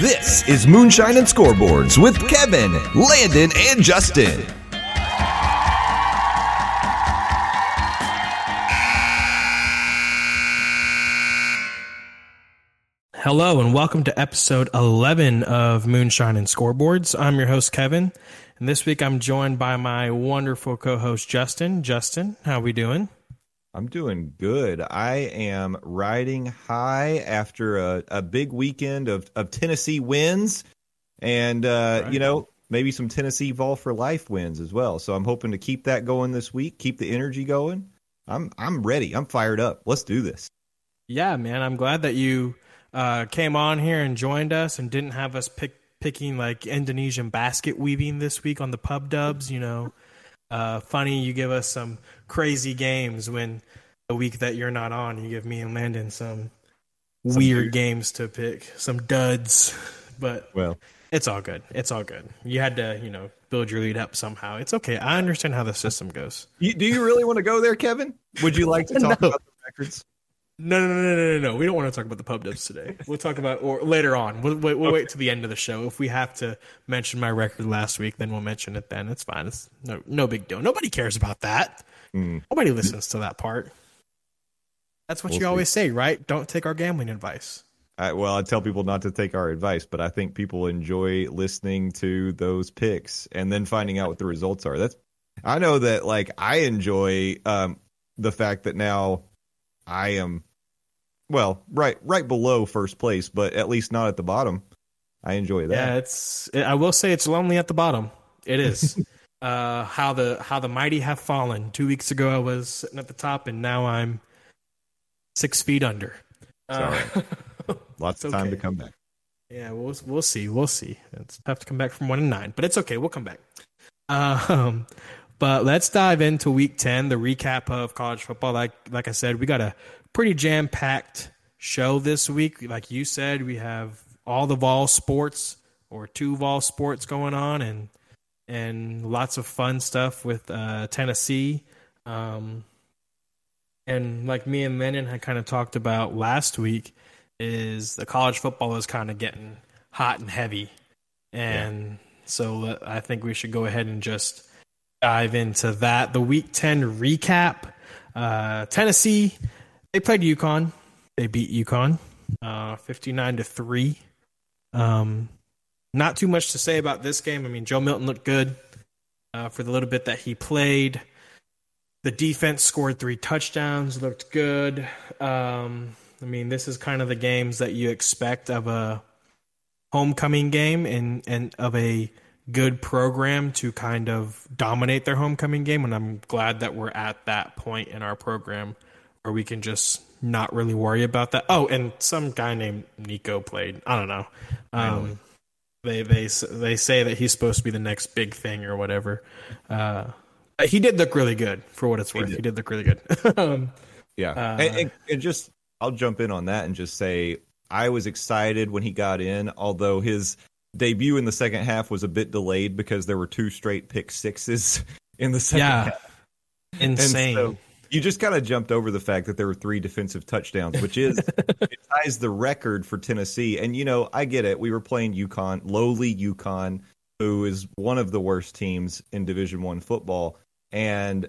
This is Moonshine and Scoreboards with Kevin, Landon, and Justin. Hello and welcome to episode 11 of Moonshine and Scoreboards. I'm your host Kevin, and this week I'm joined by my wonderful co-host Justin. Justin, how are we doing? I'm doing good. I am riding high after a, a big weekend of, of Tennessee wins and, uh, right. you know, maybe some Tennessee Vol for Life wins as well. So I'm hoping to keep that going this week, keep the energy going. I'm I'm ready. I'm fired up. Let's do this. Yeah, man. I'm glad that you uh, came on here and joined us and didn't have us pick picking like Indonesian basket weaving this week on the pub dubs. You know, uh, funny you give us some crazy games when the week that you're not on, you give me and Landon some, some weird, weird games to pick, some duds. But well, it's all good. It's all good. You had to, you know, build your lead up somehow. It's okay. I understand how the system goes. You, do you really want to go there, Kevin? Would you like to talk no. about the records? No, no, no, no, no, no. We don't want to talk about the pub dubs today. We'll talk about or later on. We'll, we'll, we'll okay. wait to the end of the show. If we have to mention my record last week, then we'll mention it. Then it's fine. It's no no big deal. Nobody cares about that. Mm. Nobody listens to that part. That's what we'll you see. always say, right? Don't take our gambling advice. I, well, I tell people not to take our advice, but I think people enjoy listening to those picks and then finding out what the results are. That's I know that like I enjoy um, the fact that now I am well, right right below first place, but at least not at the bottom. I enjoy that. Yeah, it's I will say it's lonely at the bottom. It is. uh how the how the mighty have fallen. 2 weeks ago I was sitting at the top and now I'm 6 feet under. Uh, Lots of time to come back. Yeah, we'll we'll see. We'll see. It's tough to come back from 1 and 9, but it's okay. We'll come back. Um but let's dive into week 10, the recap of college football. Like like I said, we got a pretty jam-packed show this week. Like you said, we have all the Vol sports or two Vol sports going on and and lots of fun stuff with uh, Tennessee. Um, and like me and Landon had kind of talked about last week, is the college football is kind of getting hot and heavy. And yeah. so uh, I think we should go ahead and just dive into that. The Week 10 recap. Uh, Tennessee, they played UConn. They beat UConn, uh, 59 to three. Um, not too much to say about this game. I mean, Joe Milton looked good uh, for the little bit that he played. The defense scored three touchdowns, looked good. Um, I mean, this is kind of the games that you expect of a homecoming game and, and of a good program to kind of dominate their homecoming game. And I'm glad that we're at that point in our program where we can just not really worry about that. Oh, and some guy named Nico played. I don't know. Um, they they they say that he's supposed to be the next big thing or whatever. Uh, he did look really good for what it's worth. He did, he did look really good. um, yeah, uh, and, and, and just I'll jump in on that and just say I was excited when he got in, although his debut in the second half was a bit delayed because there were two straight pick sixes in the second yeah. half. Insane. You just kind of jumped over the fact that there were three defensive touchdowns, which is it ties the record for Tennessee. And you know, I get it. We were playing UConn, lowly UConn, who is one of the worst teams in Division One football. And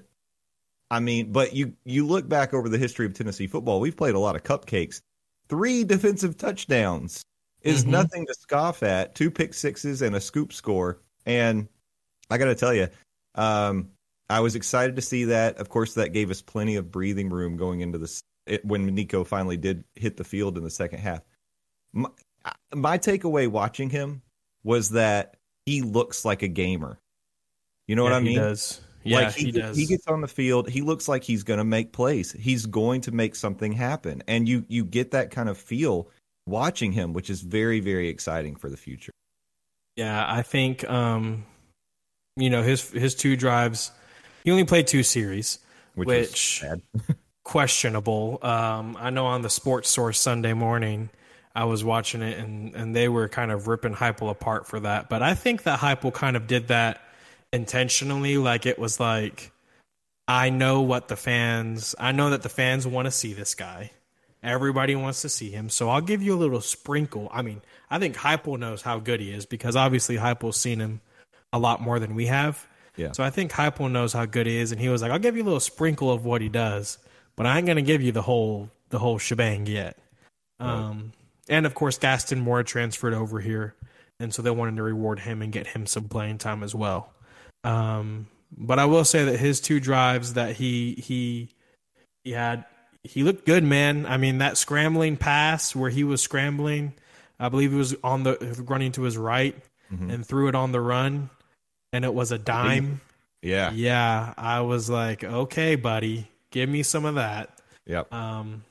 I mean, but you you look back over the history of Tennessee football, we've played a lot of cupcakes. Three defensive touchdowns is mm-hmm. nothing to scoff at. Two pick sixes and a scoop score. And I got to tell you, um, I was excited to see that. Of course, that gave us plenty of breathing room going into the it, when Nico finally did hit the field in the second half. My, my takeaway watching him was that he looks like a gamer. You know yeah, what I mean? He does. Yeah, like he, he does. He gets on the field. He looks like he's going to make plays. He's going to make something happen, and you you get that kind of feel watching him, which is very, very exciting for the future. Yeah, I think um, you know his his two drives. He only played two series, which, which questionable. Um, I know on the Sports Source Sunday morning, I was watching it and and they were kind of ripping Heupel apart for that. But I think that Heupel kind of did that intentionally. Like it was like, I know what the fans. I know that the fans want to see this guy Everybody wants to see him. So I'll give you a little sprinkle. I mean, I think Heupel knows how good he is because obviously Heupel's seen him a lot more than we have. Yeah. So I think Heupel knows how good he is, and he was like, "I'll give you a little sprinkle of what he does, but I ain't gonna give you the whole the whole shebang yet." Um, and of course, Gaston Moore transferred over here, and so they wanted to reward him and get him some playing time as well. Um, but I will say that his two drives that he he he had he looked good, man. I mean, that scrambling pass where he was scrambling, I believe he was on the running to his right and threw it on the run, and it was a dime. Yeah. Yeah, I was like, okay, buddy, give me some of that. Yep. Um,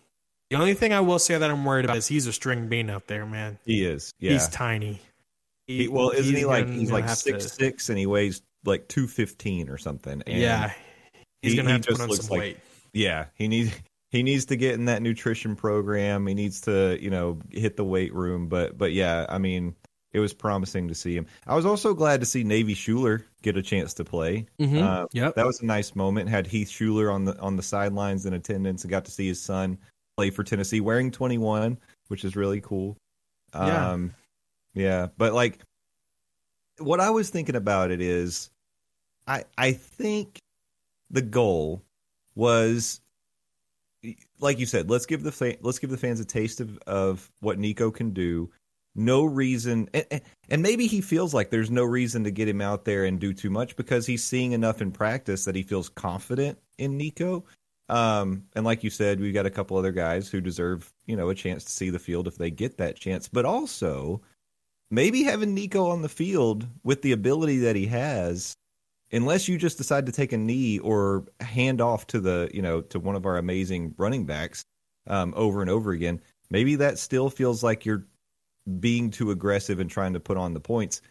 the only thing I will say that I'm worried about is he's a string bean out there, man. he is. Yeah. He's tiny. He- well, isn't he like gonna- he's gonna like six to- six and he weighs like two fifteen or something? And yeah, he's he- gonna he have to just put on some like- weight. Yeah, he needs he needs to get in that nutrition program. He needs to, you know, hit the weight room. But but yeah, I mean, it was promising to see him. I was also glad to see Navy Shuler get a chance to play. Mhm. Uh, Yep. that was a nice moment. Had Heath Shuler on the on the sidelines in attendance and got to see his son play for Tennessee wearing 21, which is really cool. Yeah. Um, yeah, but like what I was thinking about it is I I think the goal was like you said, let's give the fa- let's give the fans a taste of, of what Nico can do. No reason, and, and- maybe he feels like there's no reason to get him out there and do too much because he's seeing enough in practice that he feels confident in Nico. Um, and like you said, we've got a couple other guys who deserve, you know, a chance to see the field if they get that chance. But also, maybe having Nico on the field with the ability that he has, unless you just decide to take a knee or hand off to the, you know, to one of our amazing running backs um, over and over again, maybe that still feels like you're being too aggressive and trying to put on the points.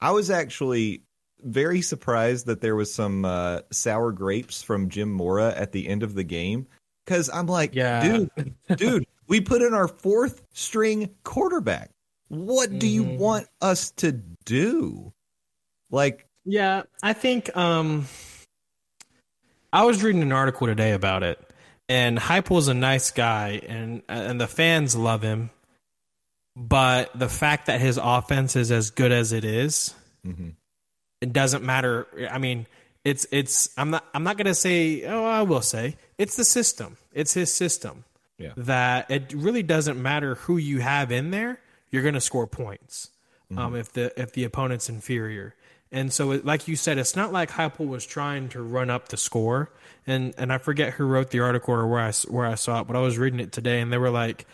I was actually very surprised that there was some uh, sour grapes from Jim Mora at the end of the game because I'm like, Yeah. dude, dude, we put in our fourth string quarterback. What do you Mhm. want us to do? Like, Yeah, I think um I was reading an article today about it, and Heupel's a nice guy, and and the fans love him, but the fact that his offense is as good as it is, Mhm. it doesn't matter. I mean, it's it's I'm not I'm not gonna say oh I will say it's the system. It's his system. Yeah. That it really doesn't matter who you have in there. You're gonna score points. Um, if the if the opponent's inferior. And so, it, like you said, it's not like Heupel was trying to run up the score. And and I forget who wrote the article or where I where I saw it, but I was reading it today, and they were like,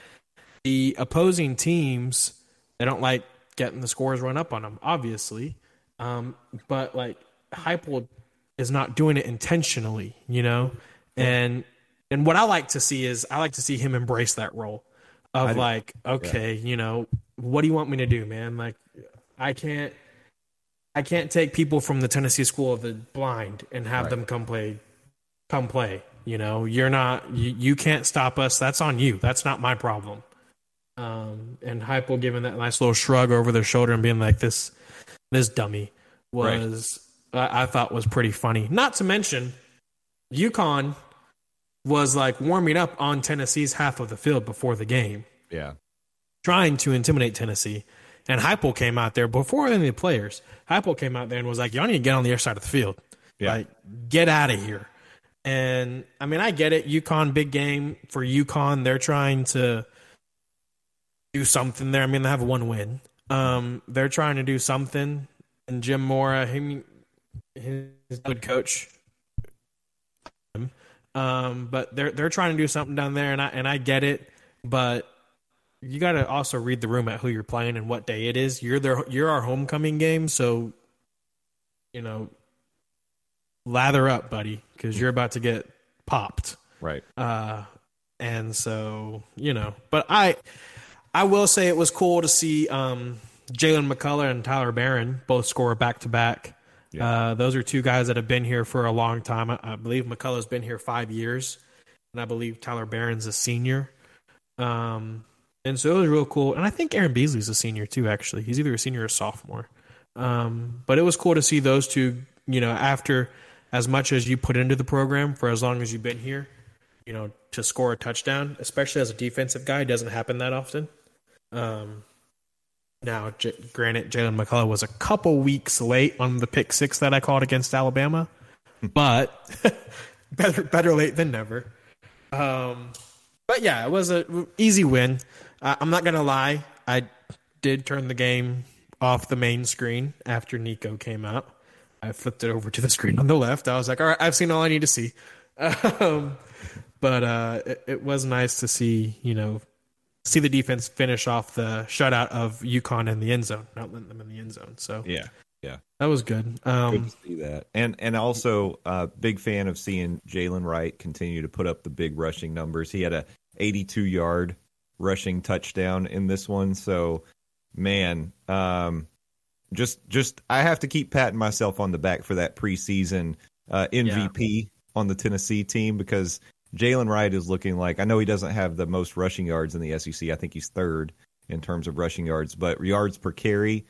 the opposing teams they don't like getting the scores run up on them, obviously. Um, but like Heupel is not doing it intentionally, you know. And and what I like to see is I like to see him embrace that role of like, okay, you know, what do you want me to do, man? Like, I can't. I can't take people from the Tennessee School of the Blind and have them come play come play. You know, you're not you, you can't stop us. That's on you. That's not my problem. Um, and Heupel giving that nice little shrug over their shoulder and being like, "This, this dummy," was I, I thought was pretty funny. Not to mention, UConn was like warming up on Tennessee's half of the field before the game, yeah, trying to intimidate Tennessee. And Heupel came out there before any of the players. Heupel came out there and was like, "Y'all need to get on the other side of the field. Yeah. Like, get out of here." And I mean, I get it. UConn big game for UConn. They're trying to do something there. I mean, they have one win. Um, they're trying to do something. And Jim Mora, he, he's a good coach. Um, but they're they're trying to do something down there, and I and I get it. But you got to also read the room at who you're playing and what day it is. You're their you're our homecoming game, so you know, lather up, buddy, because you're about to get popped. right. Uh, and so you know, but I I will say it was cool to see um, Jaylen McCollough and Tyler Baron both score back to back. Uh, those are two guys that have been here for a long time. I, I believe McCollough's been here five years, and I believe Tyler Baron's a senior. Um, and so it was real cool. And I think Aaron Beasley's a senior too. Actually, he's either a senior or a sophomore. Um, but it was cool to see those two. You know, after as much as you put into the program for as long as you've been here, you know, to score a touchdown, especially as a defensive guy, doesn't happen that often. Um, now, J- granted, Jaylen McCollough was a couple weeks late on the pick six that I called against Alabama, but better better late than never. Um, but yeah, it was a easy win. Uh, I'm not gonna lie, I did turn the game off the main screen after Nico came out. I flipped it over to the screen on the left. I was like, all right, I've seen all I need to see. Um, but uh, it, it was nice to see, you know, see the defense finish off the shutout of UConn in the end zone, not letting them in the end zone. So Yeah, yeah, that was good. good Um, to see that. And and also, uh, big fan of seeing Jaylen Wright continue to put up the big rushing numbers. He had a 82 yard rushing touchdown in this one. So, man, um, just just I have to keep patting myself on the back for that preseason uh, MVP on the Tennessee team because Jaylen Wright is looking like I know he doesn't have the most rushing yards in the SEC. I think he's third in terms of rushing yards, but yards per carry.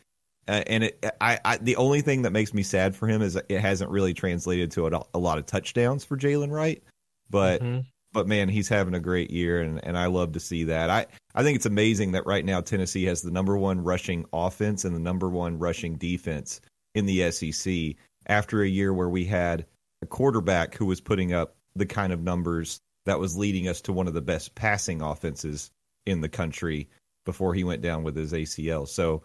Uh, and it, I, I, the only thing that makes me sad for him is it hasn't really translated to a, a lot of touchdowns for Jaylen Wright. But mhm. but man, he's having a great year, and, and I love to see that. I, I think it's amazing that right now Tennessee has the number one rushing offense and the number one rushing defense in the SEC after a year where we had a quarterback who was putting up the kind of numbers that was leading us to one of the best passing offenses in the country before he went down with his ACL. So,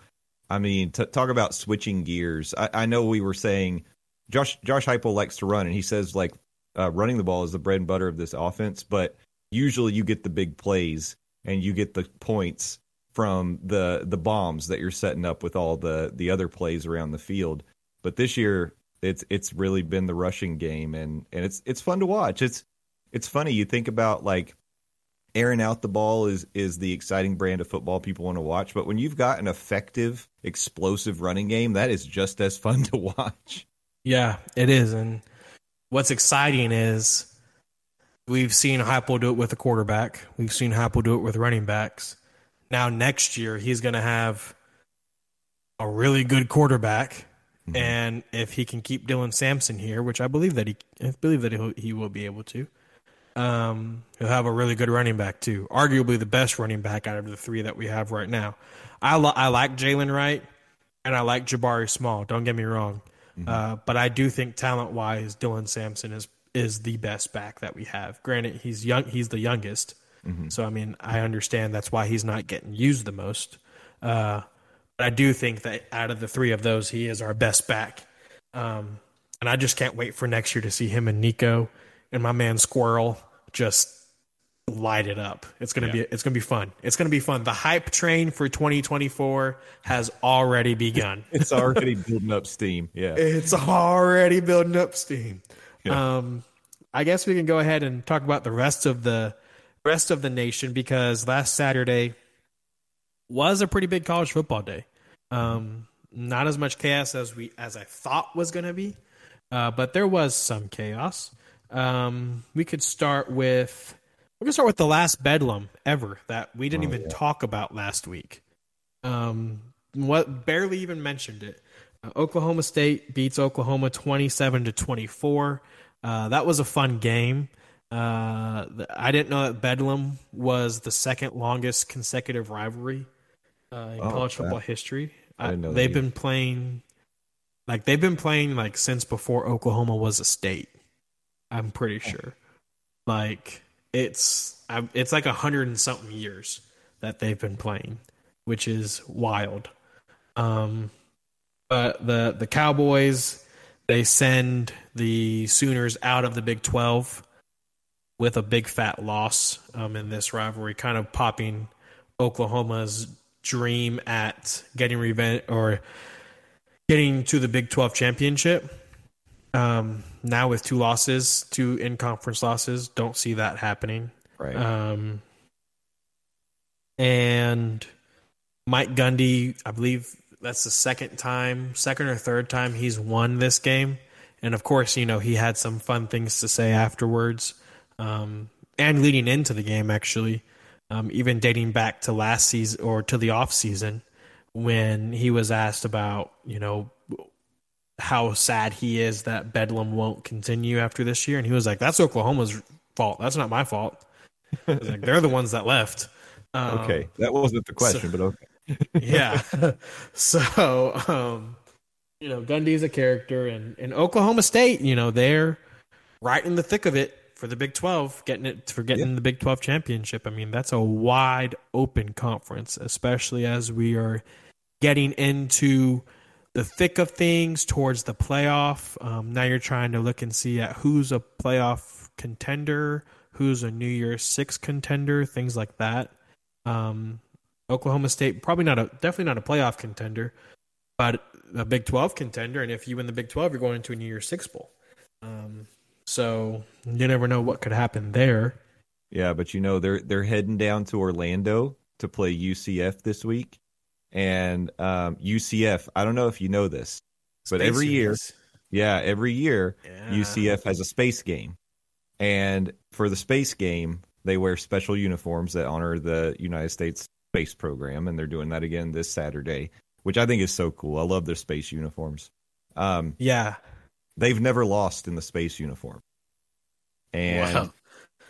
I mean, to talk about switching gears. I, I know we were saying Josh Josh Heupel likes to run, and he says like uh, running the ball is the bread and butter of this offense. But usually, you get the big plays and you get the points from the the bombs that you're setting up with all the the other plays around the field. But this year, it's it's really been the rushing game, and and it's it's fun to watch. It's it's funny you think about like airing out the ball is is the exciting brand of football people want to watch, but when you've got an effective, explosive running game, that is just as fun to watch. Yeah, it is. And what's exciting is we've seen Heupel do it with a quarterback. We've seen Heupel do it with running backs. Now next year he's going to have a really good quarterback, and if he can keep Dylan Sampson here, which I believe that he, I believe that he he will be able to, um, he'll have a really good running back too. Arguably the best running back out of the three that we have right now. I lo- I like Jaylen Wright, and I like Jabari Small. Don't get me wrong. Uh, but I do think talent wise, Dylan Sampson is is the best back that we have. Granted, he's young; he's the youngest, so I mean, I understand that's why he's not getting used the most. Uh, but I do think that out of the three of those, he is our best back. Um, and I just can't wait for next year to see him and Nico and my man Squirrel just light it up. It's gonna be it's gonna be fun. It's gonna be fun. The hype train for 2024 has already begun. It's already building up steam. Yeah. It's already building up steam. Yeah. Um, I guess we can go ahead and talk about the rest of the rest of the nation because last Saturday was a pretty big college football day. Um, not as much chaos as we as I thought was going to be, uh, but there was some chaos. Um, we could start with we're gonna start with the last bedlam ever that we didn't even talk about last week. Um, what barely even mentioned it. Uh, Oklahoma State beats Oklahoma 27 to 24. Uh, that was a fun game. Uh, I didn't know that Bedlam was the second longest consecutive rivalry uh, in Oh, college football history. I didn't know they've been playing like they've been playing like since before Oklahoma was a state. I'm pretty sure. Like it's it's like a hundred and something years that they've been playing, which is wild. Um, but the the Cowboys they send the Sooners out of the Big Twelve with a big fat loss um, in this rivalry, kind of popping Oklahoma's dream at getting revenge or getting to the Big Twelve championship. Um, now with two losses, two in conference losses, don't see that happening. Right. Um, and Mike Gundy, I believe that's the second time, second or third time he's won this game. And of course, you know, he had some fun things to say afterwards um, and leading into the game, actually, um, even dating back to last season or to the off season when he was asked about, you know, how sad he is that Bedlam won't continue after this year. And he was like, that's Oklahoma's fault. That's not my fault. like, they're the ones that left. Um, okay, that wasn't the question, so, but okay. yeah. So, um, you know, Gundy's a character, and in Oklahoma State, you know, they're right in the thick of it for the Big Twelve, getting it for getting yeah. the Big Twelve championship. I mean, that's a wide open conference, especially as we are getting into the thick of things towards the playoff. Um, now you're trying to look and see at who's a playoff contender, who's a New Year's Six contender, things like that. Um, Oklahoma State probably not a definitely not a playoff contender, but a Big Twelve contender. And if you win the Big Twelve, you're going into a New Year's Six bowl. Um, so you never know what could happen there. Yeah, but you know they're they're heading down to Orlando to play UCF this week, and um, UCF. I don't know if you know this, but every year, yeah, every year yeah. UCF has a space game, and for the space game, they wear special uniforms that honor the United States space program, and they're doing that again this Saturday, which I think is so cool. I love their space uniforms. Um, yeah, they've never lost in the space uniform, and wow.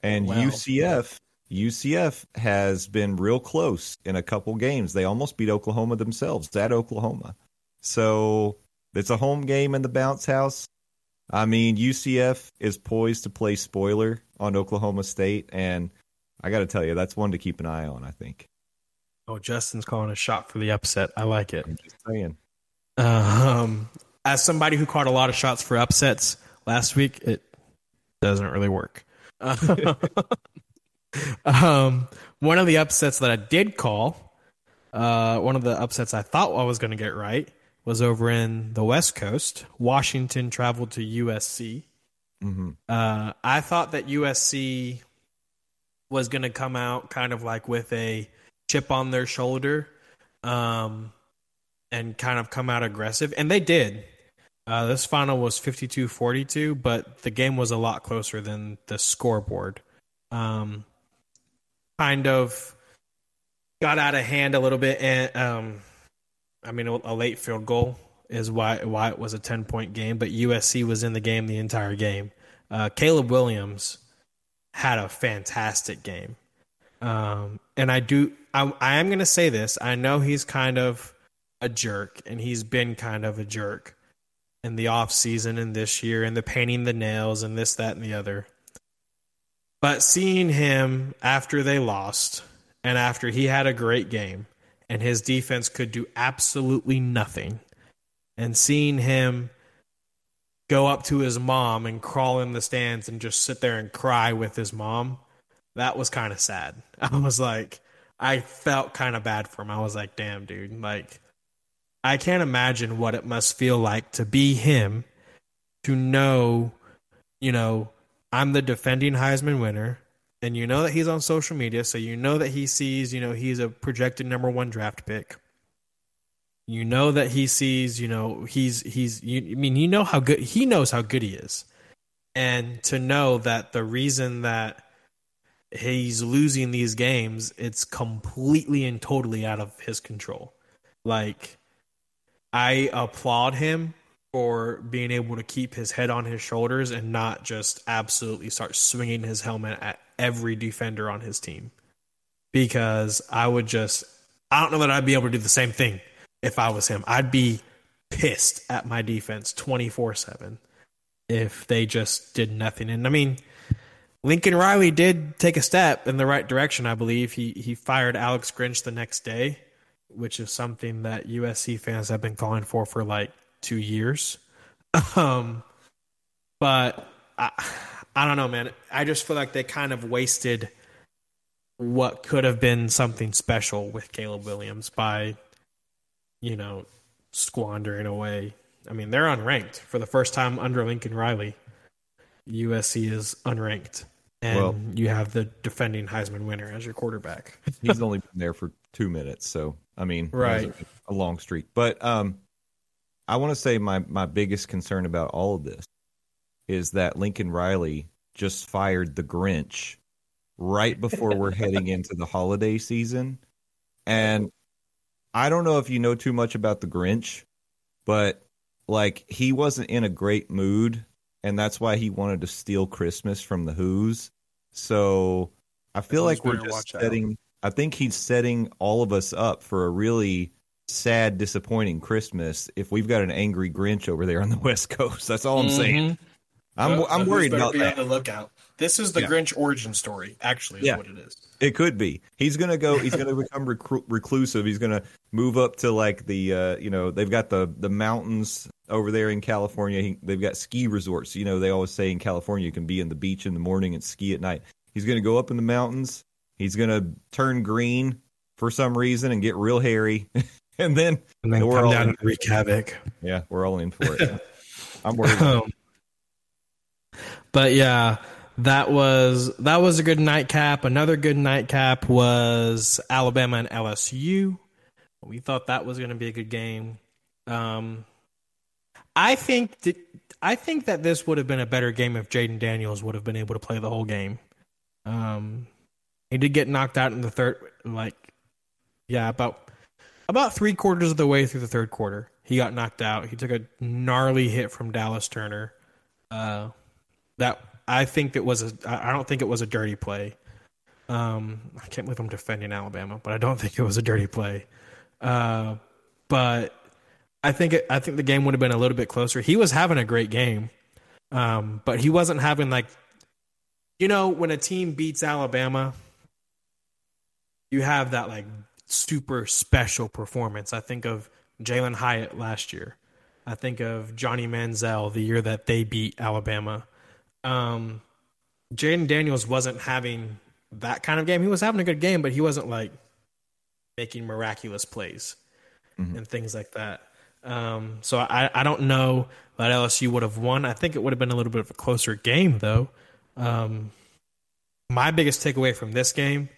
and wow. UCF UCF has been real close in a couple games. They almost beat Oklahoma themselves at Oklahoma, so it's a home game in the bounce house. I mean, UCF is poised to play spoiler on Oklahoma State, and I got to tell you, that's one to keep an eye on. I think. Oh, Justin's calling a shot for the upset. I like it. I'm just saying. Um, as somebody who caught a lot of shots for upsets last week, it doesn't really work. um, one of the upsets that I did call, uh, one of the upsets I thought I was going to get right was over in the West Coast. Washington traveled to USC. Mm-hmm. Uh, I thought that USC was going to come out kind of like with a chip on their shoulder um, and kind of come out aggressive. And they did. Uh, this final was 52 42, but the game was a lot closer than the scoreboard. Um, kind of got out of hand a little bit. And um, I mean, a late field goal is why why it was a 10 point game, but USC was in the game the entire game. Uh, Caleb Williams had a fantastic game. Um, and I do, I, I am going to say this. I know he's kind of a jerk, and he's been kind of a jerk in the off season and this year, and the painting the nails and this, that, and the other. But seeing him after they lost, and after he had a great game, and his defense could do absolutely nothing, and seeing him go up to his mom and crawl in the stands and just sit there and cry with his mom that was kind of sad. I was like, I felt kind of bad for him. I was like, damn, dude, like, I can't imagine what it must feel like to be him, to know, you know, I'm the defending Heisman winner, and you know that he's on social media, so you know that he sees, you know, he's a projected number one draft pick. You know that he sees, you know, he's he's. You, I mean, you know how good he knows how good he is, and to know that the reason that he's losing these games, it's completely and totally out of his control. Like, I applaud him for being able to keep his head on his shoulders and not just absolutely start swinging his helmet at every defender on his team. Because I would just, I don't know that I'd be able to do the same thing if I was him. I'd be pissed at my defense 24 7 if they just did nothing. And I mean, Lincoln Riley did take a step in the right direction, I believe. He he fired Alex Grinch the next day, which is something that USC fans have been calling for for like two years. Um, but I, I don't know, man. I just feel like they kind of wasted what could have been something special with Caleb Williams by, you know, squandering away. I mean, they're unranked for the first time under Lincoln Riley. USC is unranked, and well, you have the defending Heisman winner as your quarterback. he's only been there for two minutes, so I mean, right, a, a long streak. But um, I want to say my my biggest concern about all of this is that Lincoln Riley just fired the Grinch right before we're heading into the holiday season, and I don't know if you know too much about the Grinch, but like he wasn't in a great mood and that's why he wanted to steal Christmas from the Who's. So I feel like we're just setting. I think he's setting all of us up for a really sad, disappointing Christmas if we've got an angry Grinch over there on the West Coast. That's all I'm saying. I'm Well, I'm so worried about be that. On the lookout. This is the Yeah. Grinch origin story. Actually, is Yeah. what it is. It could be. He's gonna go. He's gonna become recru- reclusive. He's gonna move up to like the uh, you know they've got the the mountains over there in California. He, they've got ski resorts. You know they always say in California you can be in the beach in the morning and ski at night. He's gonna go up in the mountains. He's gonna turn green for some reason and get real hairy, and then And then We're come all down in. and wreak havoc. yeah, we're all in for it. I'm worried. Um, but yeah, that was that was a good nightcap. Another good nightcap was Alabama and LSU. We thought that was going to be a good game. Um, I think that I think that this would have been a better game if Jayden Daniels would have been able to play the whole game. Um, he did get knocked out in the third, like yeah, about about three quarters of the way through the third quarter. He got knocked out. He took a gnarly hit from Dallas Turner. Uh, that I think it was a. I don't think it was a dirty play. Um, I can't believe I'm defending Alabama, but I don't think it was a dirty play. Uh, but I think it, I think the game would have been a little bit closer. He was having a great game, um, but he wasn't having like, you know, when a team beats Alabama, you have that like super special performance. I think of Jalin Hyatt last year. I think of Johnny Manziel the year that they beat Alabama. Um, Jayden Daniels wasn't having that kind of game. He was having a good game, but he wasn't like making miraculous plays and things like that. Um, so I, I don't know that LSU would have won. I think it would have been a little bit of a closer game, though. Um, my biggest takeaway from this game,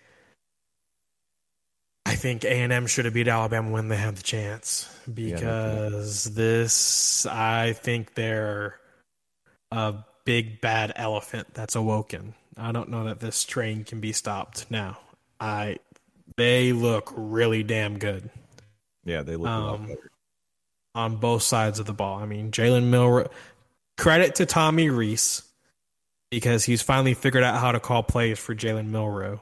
I think A and M should have beat Alabama when they had the chance because this, I think they're a big bad elephant that's awoken. I don't know that this train can be stopped now. I they look really damn good yeah, they look Um, on both sides of the ball. I mean, Jalen Milroe. Credit to Tommy Rees because he's finally figured out how to call plays for Jalen Milroe,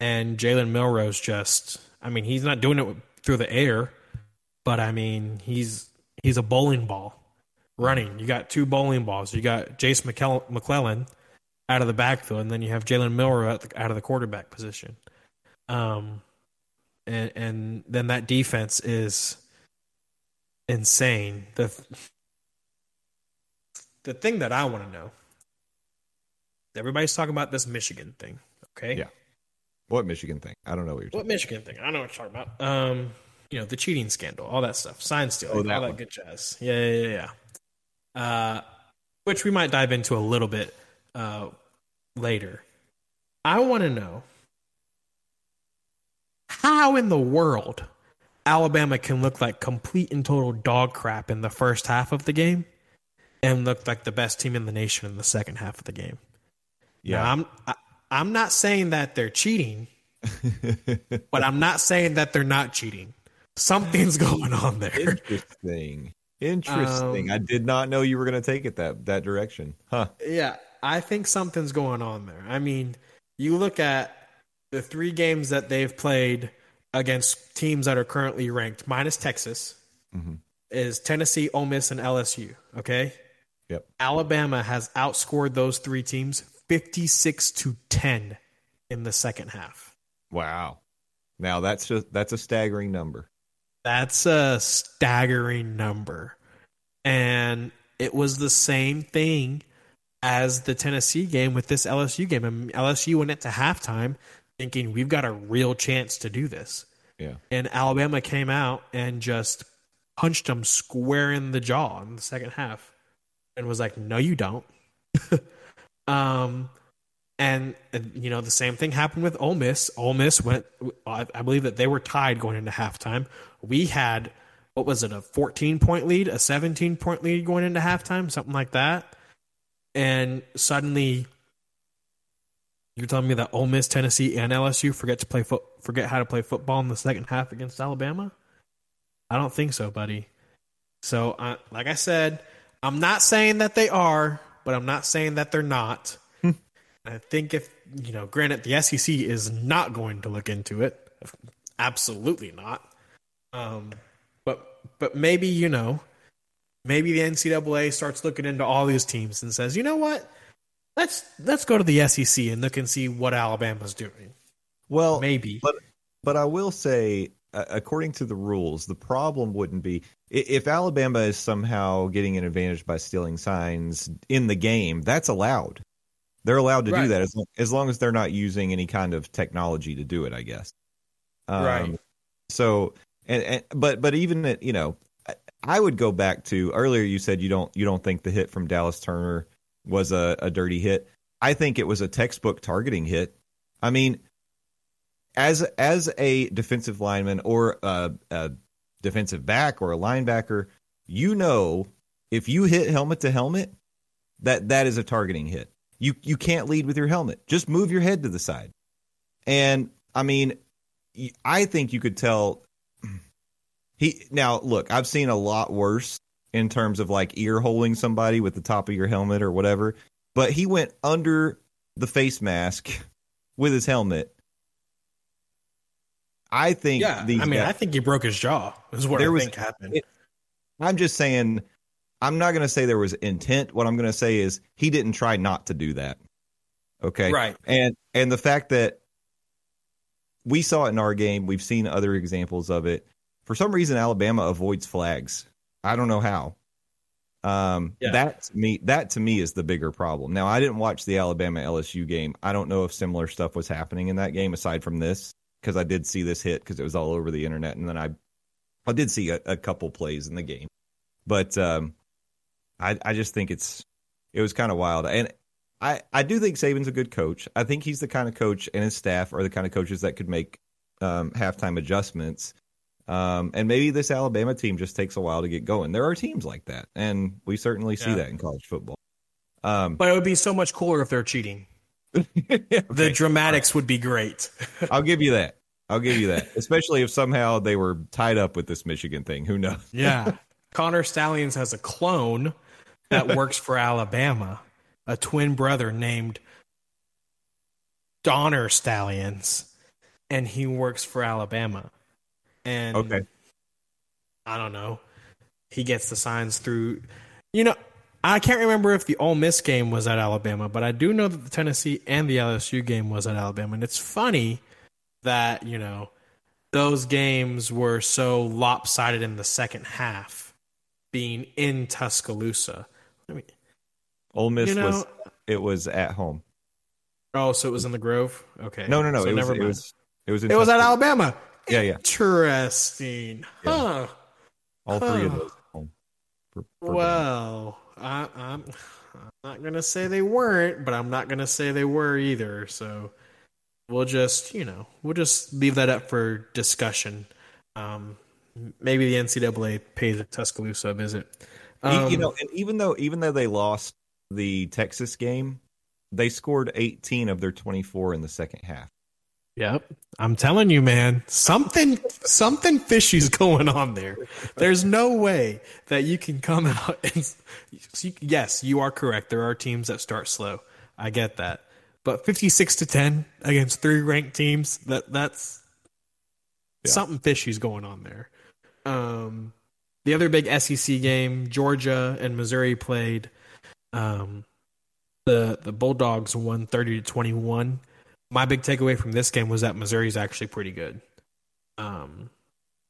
and Jalen Milroe's just. I mean, he's not doing it through the air, but I mean, he's he's a bowling ball running. You got two bowling balls. You got Jase McClellan out of the backfield, and then you have Jalen at the, out of the quarterback position. Um, and and then that defense is insane. The the thing that I want to know. Everybody's talking about this Michigan thing, okay? Yeah. What Michigan thing? I don't know what you're What. Michigan thing? I don't know what you're talking about. Um, you know, the cheating scandal, all that stuff, sign stealing, Oh, that all that one. good jazz. Yeah, yeah, yeah. yeah. Uh, which we might dive into a little bit uh, later. I want to know how in the world Alabama can look like complete and total dog crap in the first half of the game and look like the best team in the nation in the second half of the game. Yeah. Now, I'm I, I'm not saying that they're cheating, but I'm not saying that they're not cheating. Something's going on there. Interesting. Interesting. Um, I did not know you were going to take it that that direction. Huh. Yeah, I think something's going on there. I mean, you look at the three games that they've played against teams that are currently ranked, minus Texas, Mhm. is Tennessee, Ole Miss, and LSU. Okay, Yep. Alabama has outscored those three teams fifty-six to ten in the second half. Wow. Now that's just that's a staggering number. That's a staggering number. And it was the same thing as the Tennessee game with this LSU game. And LSU went into halftime thinking we've got a real chance to do this. Yeah. And Alabama came out and just punched them square in the jaw in the second half and was like, no, you don't. um, and, you know, the same thing happened with Ole Miss. Ole Miss went, I, I believe that they were tied going into halftime. We had, what was it, a 14 point lead, a 17 point lead going into halftime, something like that. And suddenly, you're telling me that Ole Miss, Tennessee, and LSU forget to play foot, forget how to play football in the second half against Alabama? I don't think so, buddy. So, uh, like I said, I'm not saying that they are, but I'm not saying that they're not. I think if you know, granted, the SEC is not going to look into it. Absolutely not. Um, but but maybe you know, maybe the NCAA starts looking into all these teams and says, you know what, let's let's go to the SEC and look and see what Alabama's doing. Well, maybe, but but I will say, according to the rules, the problem wouldn't be if Alabama is somehow getting an advantage by stealing signs in the game. That's allowed. They're allowed to Right. do that as long, as long as they're not using any kind of technology to do it. I guess. Um, Right. So and, and but but even at, you know, I- I would go back to earlier. You said you don't you don't think the hit from Dallas Turner was a, a dirty hit. I think it was a textbook targeting hit. I mean, as as a defensive lineman or a, a defensive back or a linebacker, you know if you hit helmet to helmet, that that is a targeting hit. You you can't lead with your helmet. Just move your head to the side. And I mean, I think you could tell. He now look. I've seen a lot worse in terms of like ear holding somebody with the top of your helmet or whatever. But he went under the face mask with his helmet. I think yeah. these I mean, guys- I think he broke his jaw. Is what There I was- think happened. it- I'm just saying, I'm not going to say there was intent. What I'm going to say is he didn't try not to do that. Okay. Right. And and the fact that we saw it in our game, we've seen other examples of it. For some reason, Alabama avoids flags. I don't know how. Um, Yeah. that to me, that to me is the bigger problem. Now, I didn't watch the Alabama LSU game. I don't know if similar stuff was happening in that game aside from this, because I did see this hit because it was all over the internet, and then I, I did see a, a couple plays in the game, but um, I, I just think it's, it was kind of wild, and I, I do think Saban's a good coach. I think he's the kind of coach, and his staff are the kind of coaches that could make um, halftime adjustments. Um, and maybe this Alabama team just takes a while to get going. There are teams like that, and we certainly see Yeah. that in college football. Um, But it would be so much cooler if they're cheating. The okay, dramatics would be great. I'll give you that. I'll give you that. Especially if somehow they were tied up with this Michigan thing. Who knows? Yeah. Connor Stalions has a clone that works for Alabama, a twin brother named Donner Stallions, and he works for Alabama. And Okay. I don't know. He gets the signs through. You know, I can't remember if the Ole Miss game was at Alabama, but I do know that the Tennessee and the LSU game was at Alabama. And it's funny that, you know, those games were so lopsided in the second half, being in Tuscaloosa. I mean, Ole Miss You know- was it was at home. oh, so it was in the Grove? Okay. No, no, no. So it was never it mind. was it was in It was at Alabama. Yeah, yeah. Interesting. Yeah. Huh. All three of those at home. For- for Well, I, I'm, I'm not gonna say they weren't, but I'm not gonna say they were either. So we'll just, you know, we'll just leave that up for discussion. Um, maybe the NCAA pays a Tuscaloosa a visit. Um, you know, and even though even though they lost the Texas game, they scored 18 of their 24 in the second half. Yep. I'm telling you, man, something something fishy's going on there. There's no way that you can come out and yes, you are correct. There are teams that start slow. I get that. But 56 to 10 against three ranked teams, that that's Yeah. something fishy's going on there. Um the other big SEC game, Georgia and Missouri played um the the Bulldogs won 30 to 21 my big takeaway from this game was that Missouri's actually pretty good. Um,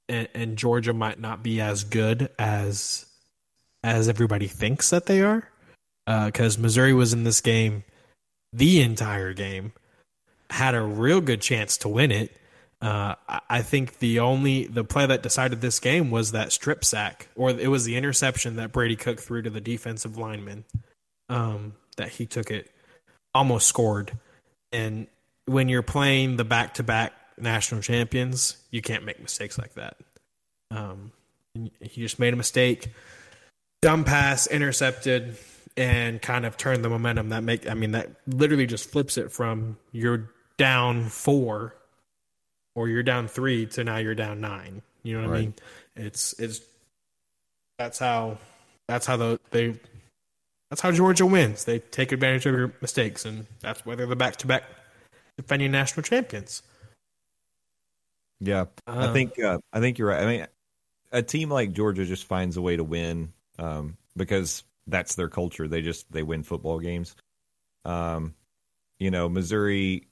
and, and Georgia might not be as good as as everybody thinks that they are, because Missouri was in this game the entire game, had a real good chance to win it. Uh, I- I think the only the play that decided this game was that strip sack, or it was the interception that Brady Cook threw to the defensive lineman. Um, that he took it, almost scored, and when you're playing the back to back national champions, you can't make mistakes like that. Um, he just made a mistake, dumb pass, intercepted, and kind of turned the momentum. That make I mean that literally just flips it from you're down four or you're down three to now you're down nine. You know what I mean? It's it's that's how that's how the, they that's how Georgia wins. They take advantage of your mistakes, and that's why they're the back-to-back defending national champions. Yeah, I Um, think uh, I think you're right. I mean, a team like Georgia just finds a way to win um, because that's their culture. They just they win football games. Um, you know, Missouri.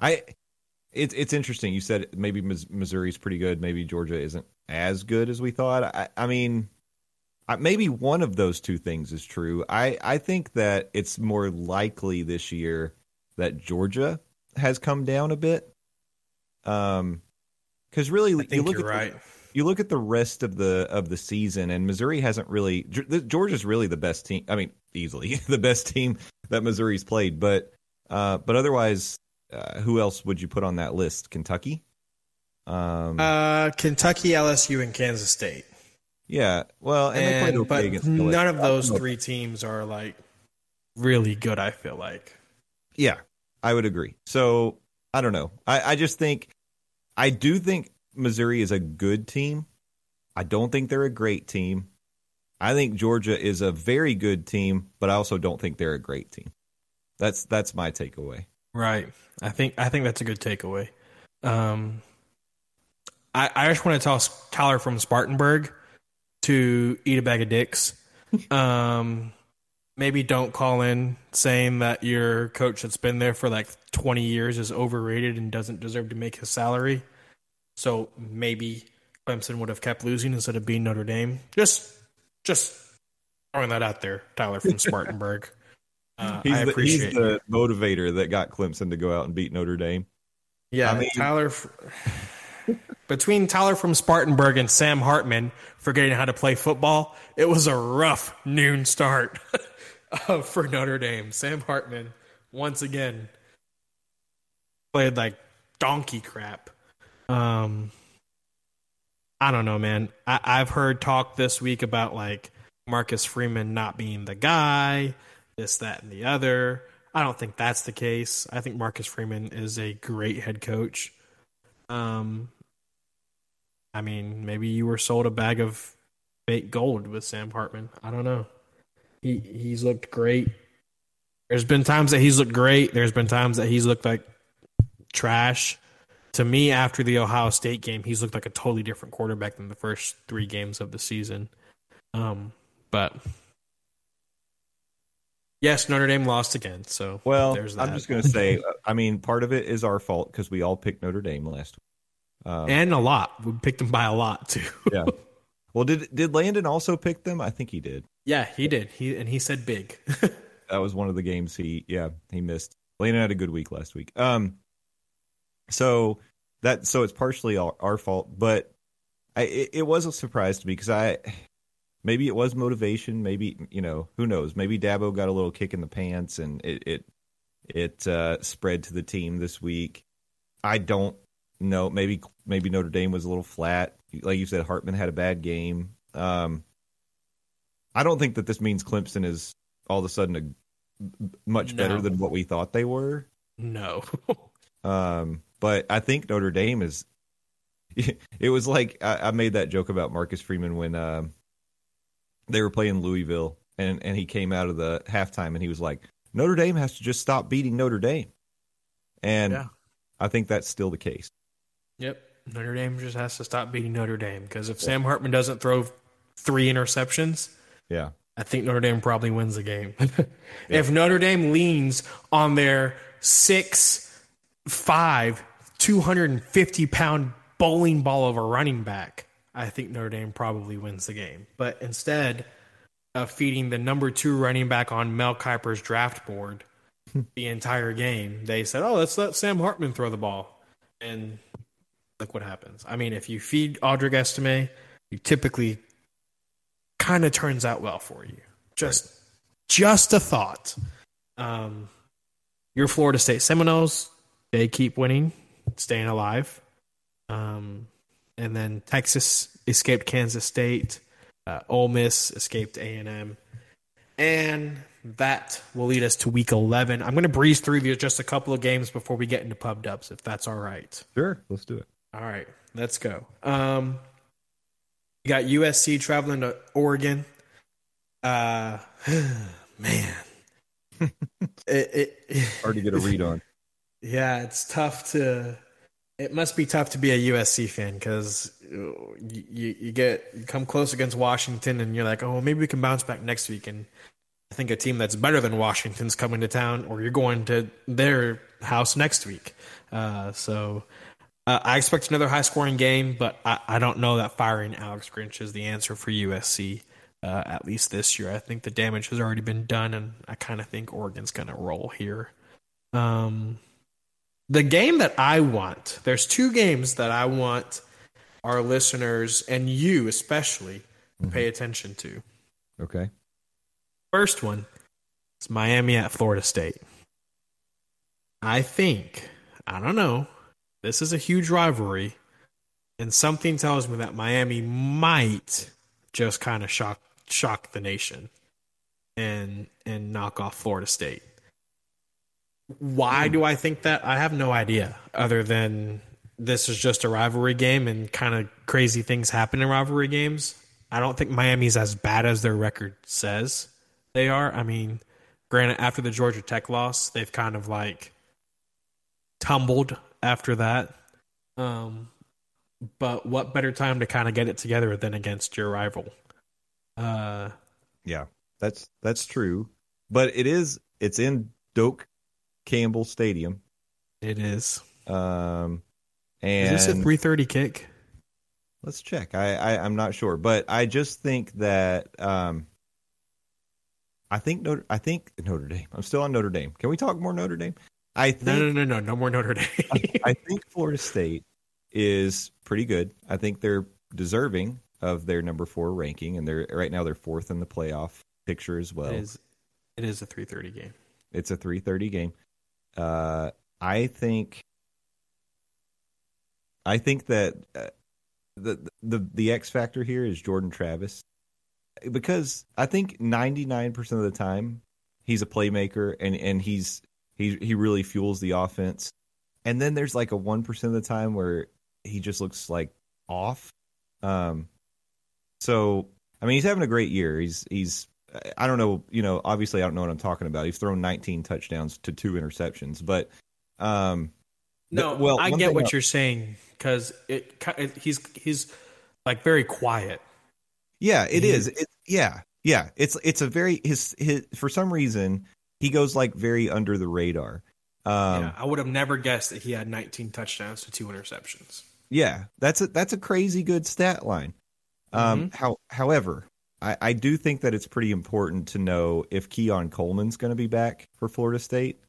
I it's it's interesting. You said maybe Mis- Missouri's pretty good. Maybe Georgia isn't as good as we thought. I, I mean, I, maybe one of those two things is true. I I think that it's more likely this year that Georgia has come down a bit. Um, because really, you look at right. the, you look at the rest of the of the season, and Missouri hasn't really. Georgia's really the best team. I mean, easily the best team that Missouri's played. But uh, but otherwise, uh, who else would you put on that list? Kentucky. Um, Uh, Kentucky, LSU, and Kansas State. yeah. Well, and, they played okay but none of those three teams are like really good. I feel like. Yeah, I would agree. So I don't know. I, I just think I do think Missouri is a good team. I don't think they're a great team. I think Georgia is a very good team, but I also don't think they're a great team. That's that's my takeaway. Right. I think I think that's a good takeaway. Um, I I just want to tell Tyler from Spartanburg to eat a bag of dicks. Um, maybe don't call in saying that your coach that's been there for like 20 years is overrated and doesn't deserve to make his salary. So maybe Clemson would have kept losing instead of being Notre Dame. Just just throwing that out there, Tyler from Spartanburg. Uh, He's, I the, he's the motivator that got Clemson to go out and beat Notre Dame. Yeah, I mean- Tyler. Between Tyler from Spartanburg and Sam Hartman forgetting how to play football, it was a rough noon start uh, for Notre Dame. Sam Hartman, once again, played like donkey crap. Um, I don't know, man. I, I've heard talk this week about like Marcus Freeman not being the guy, this, that, and the other. I don't think that's the case. I think Marcus Freeman is a great head coach. Um, I mean, maybe you were sold a bag of fake gold with Sam Hartman. I don't know. He he's looked great. There's been times that he's looked great. There's been times that he's looked like trash. To me, after the Ohio State game, he's looked like a totally different quarterback than the first three games of the season. Um, but yes, Notre Dame lost again. So Well, there's that. I'm just going to say, uh, I mean, part of it is our fault because we all picked Notre Dame last week. Um, and a lot. We picked them by a lot too. yeah. Well, did did Landon also pick them? I think he did. yeah, he did. He and he said big. That was one of the games he yeah he missed. Landon had a good week last week. Um, so that so it's partially our, our fault, but I it, it was a surprise to me because I maybe it was motivation, maybe you know who knows, maybe Dabo got a little kick in the pants and it it it uh, spread to the team this week. I don't know. Maybe maybe Notre Dame was a little flat. Like you said, Hartman had a bad game. Um, I don't think that this means Clemson is all of a sudden a much better than what we thought they were. no. Um, but I think Notre Dame is. It was like I, I made that joke about Marcus Freeman when um, they were playing Louisville, and and he came out of the halftime and he was like, Notre Dame has to just stop beating Notre Dame, and Yeah. I think that's still the case. Yep. Notre Dame just has to stop beating Notre Dame because if Sam Hartman doesn't throw three interceptions, Yeah, I think Notre Dame probably wins the game. If Notre Dame leans on their six, five, 250 pound bowling ball of a running back, I think Notre Dame probably wins the game. But instead of feeding the number two running back on Mel Kiper's draft board the entire game, they said, oh, let's let Sam Hartman throw the ball. And look what happens. I mean, if you feed Audric Estime, you typically kind of turns out well for you. Just just a thought. Um, your Florida State Seminoles, they keep winning, staying alive. Um, and then Texas escaped Kansas State. Uh, Ole Miss escaped A and M, and that will lead us to Week 11. I'm going to breeze through just a couple of games before we get into pub dubs, if that's all right. sure, let's do it. All right, let's go. Um, you got USC traveling to Oregon. Uh, man, it, it Hard to get a read on. yeah, it's tough to. It must be tough to be a USC fan because you, you you get you come close against Washington and you're like, oh, maybe we can bounce back next week. And I think a team that's better than Washington's coming to town, or you're going to their house next week. Uh, so uh, I expect another high scoring game, but I, I don't know that firing Alex Grinch is the answer for USC. Uh, at least this year, I think the damage has already been done, and I kind of think Oregon's going to roll here. Um, the game that I want, there's two games that I want our listeners and you especially to pay attention to. Okay. First one is Miami at Florida State. I think, I don't know, this is a huge rivalry, and something tells me that Miami might just kind of shock shock the nation and and knock off Florida State. Why do I think that? I have no idea other than this is just a rivalry game and kind of crazy things happen in rivalry games. I don't think Miami's as bad as their record says they are. I mean, granted, after the Georgia Tech loss, they've kind of like tumbled after that. Um, but what better time to kind of get it together than against your rival? Uh, Yeah, that's that's true. But it is it's in Doak Campbell Stadium. it is. Um Is and this a three thirty kick? let's check. I, I I'm not sure, but I just think that um I think Notre I think Notre Dame. I'm still on Notre Dame. Can we talk more Notre Dame? I think No, no, no, no, no more Notre Dame. I think Florida State is pretty good. I think they're deserving of their number four ranking, and they're right now they're fourth in the playoff picture as well. it is. It is a three thirty game. It's a three thirty game. Uh, I think. I think that uh, the the the X factor here is Jordan Travis, because I think ninety nine percent of the time he's a playmaker and and he's he he really fuels the offense, and then there's like a one percent of the time where he just looks like off. Um, so I mean he's having a great year. He's he's I don't know, you know, obviously I don't know what I'm talking about. He's thrown 19 touchdowns to two interceptions, but um No, well, I get what I- you're saying because it, it he's he's like very quiet. yeah, it He- is. It, yeah. Yeah, it's it's a very his his for some reason he goes like very under the radar. Um yeah, I would have never guessed that he had 19 touchdowns to two interceptions. Yeah, that's a that's a crazy good stat line. Um, Mm-hmm. how however, I, I do think that it's pretty important to know if Keon Coleman's going to be back for Florida State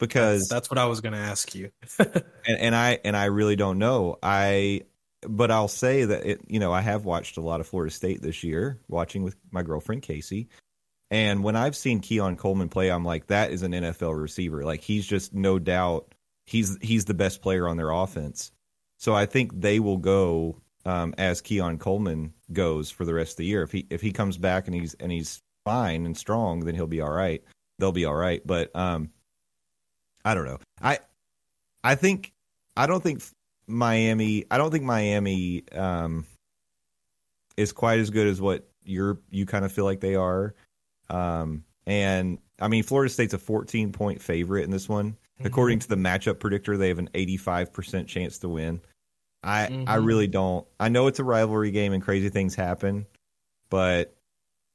because That's what I was going to ask you. and, and I and I really don't know. I but I'll say that it you know I have watched a lot of Florida State this year, watching with my girlfriend Casey. And when I've seen Keon Coleman play, I'm like, that is an NFL receiver. Like he's just no doubt he's he's the best player on their offense. So I think they will go um, as Keon Coleman goes for the rest of the year. If he if he comes back and he's and he's fine and strong, then he'll be all right. They'll be all right. But um, I don't know. I I think I don't think Miami. I don't think Miami um, is quite as good as what you're. You kind of feel like they are. Um, and I mean, Florida State's a 14 point favorite in this one. According to the matchup predictor, they have an 85 percent chance to win. I I Mhm. really don't. I know it's a rivalry game and crazy things happen, but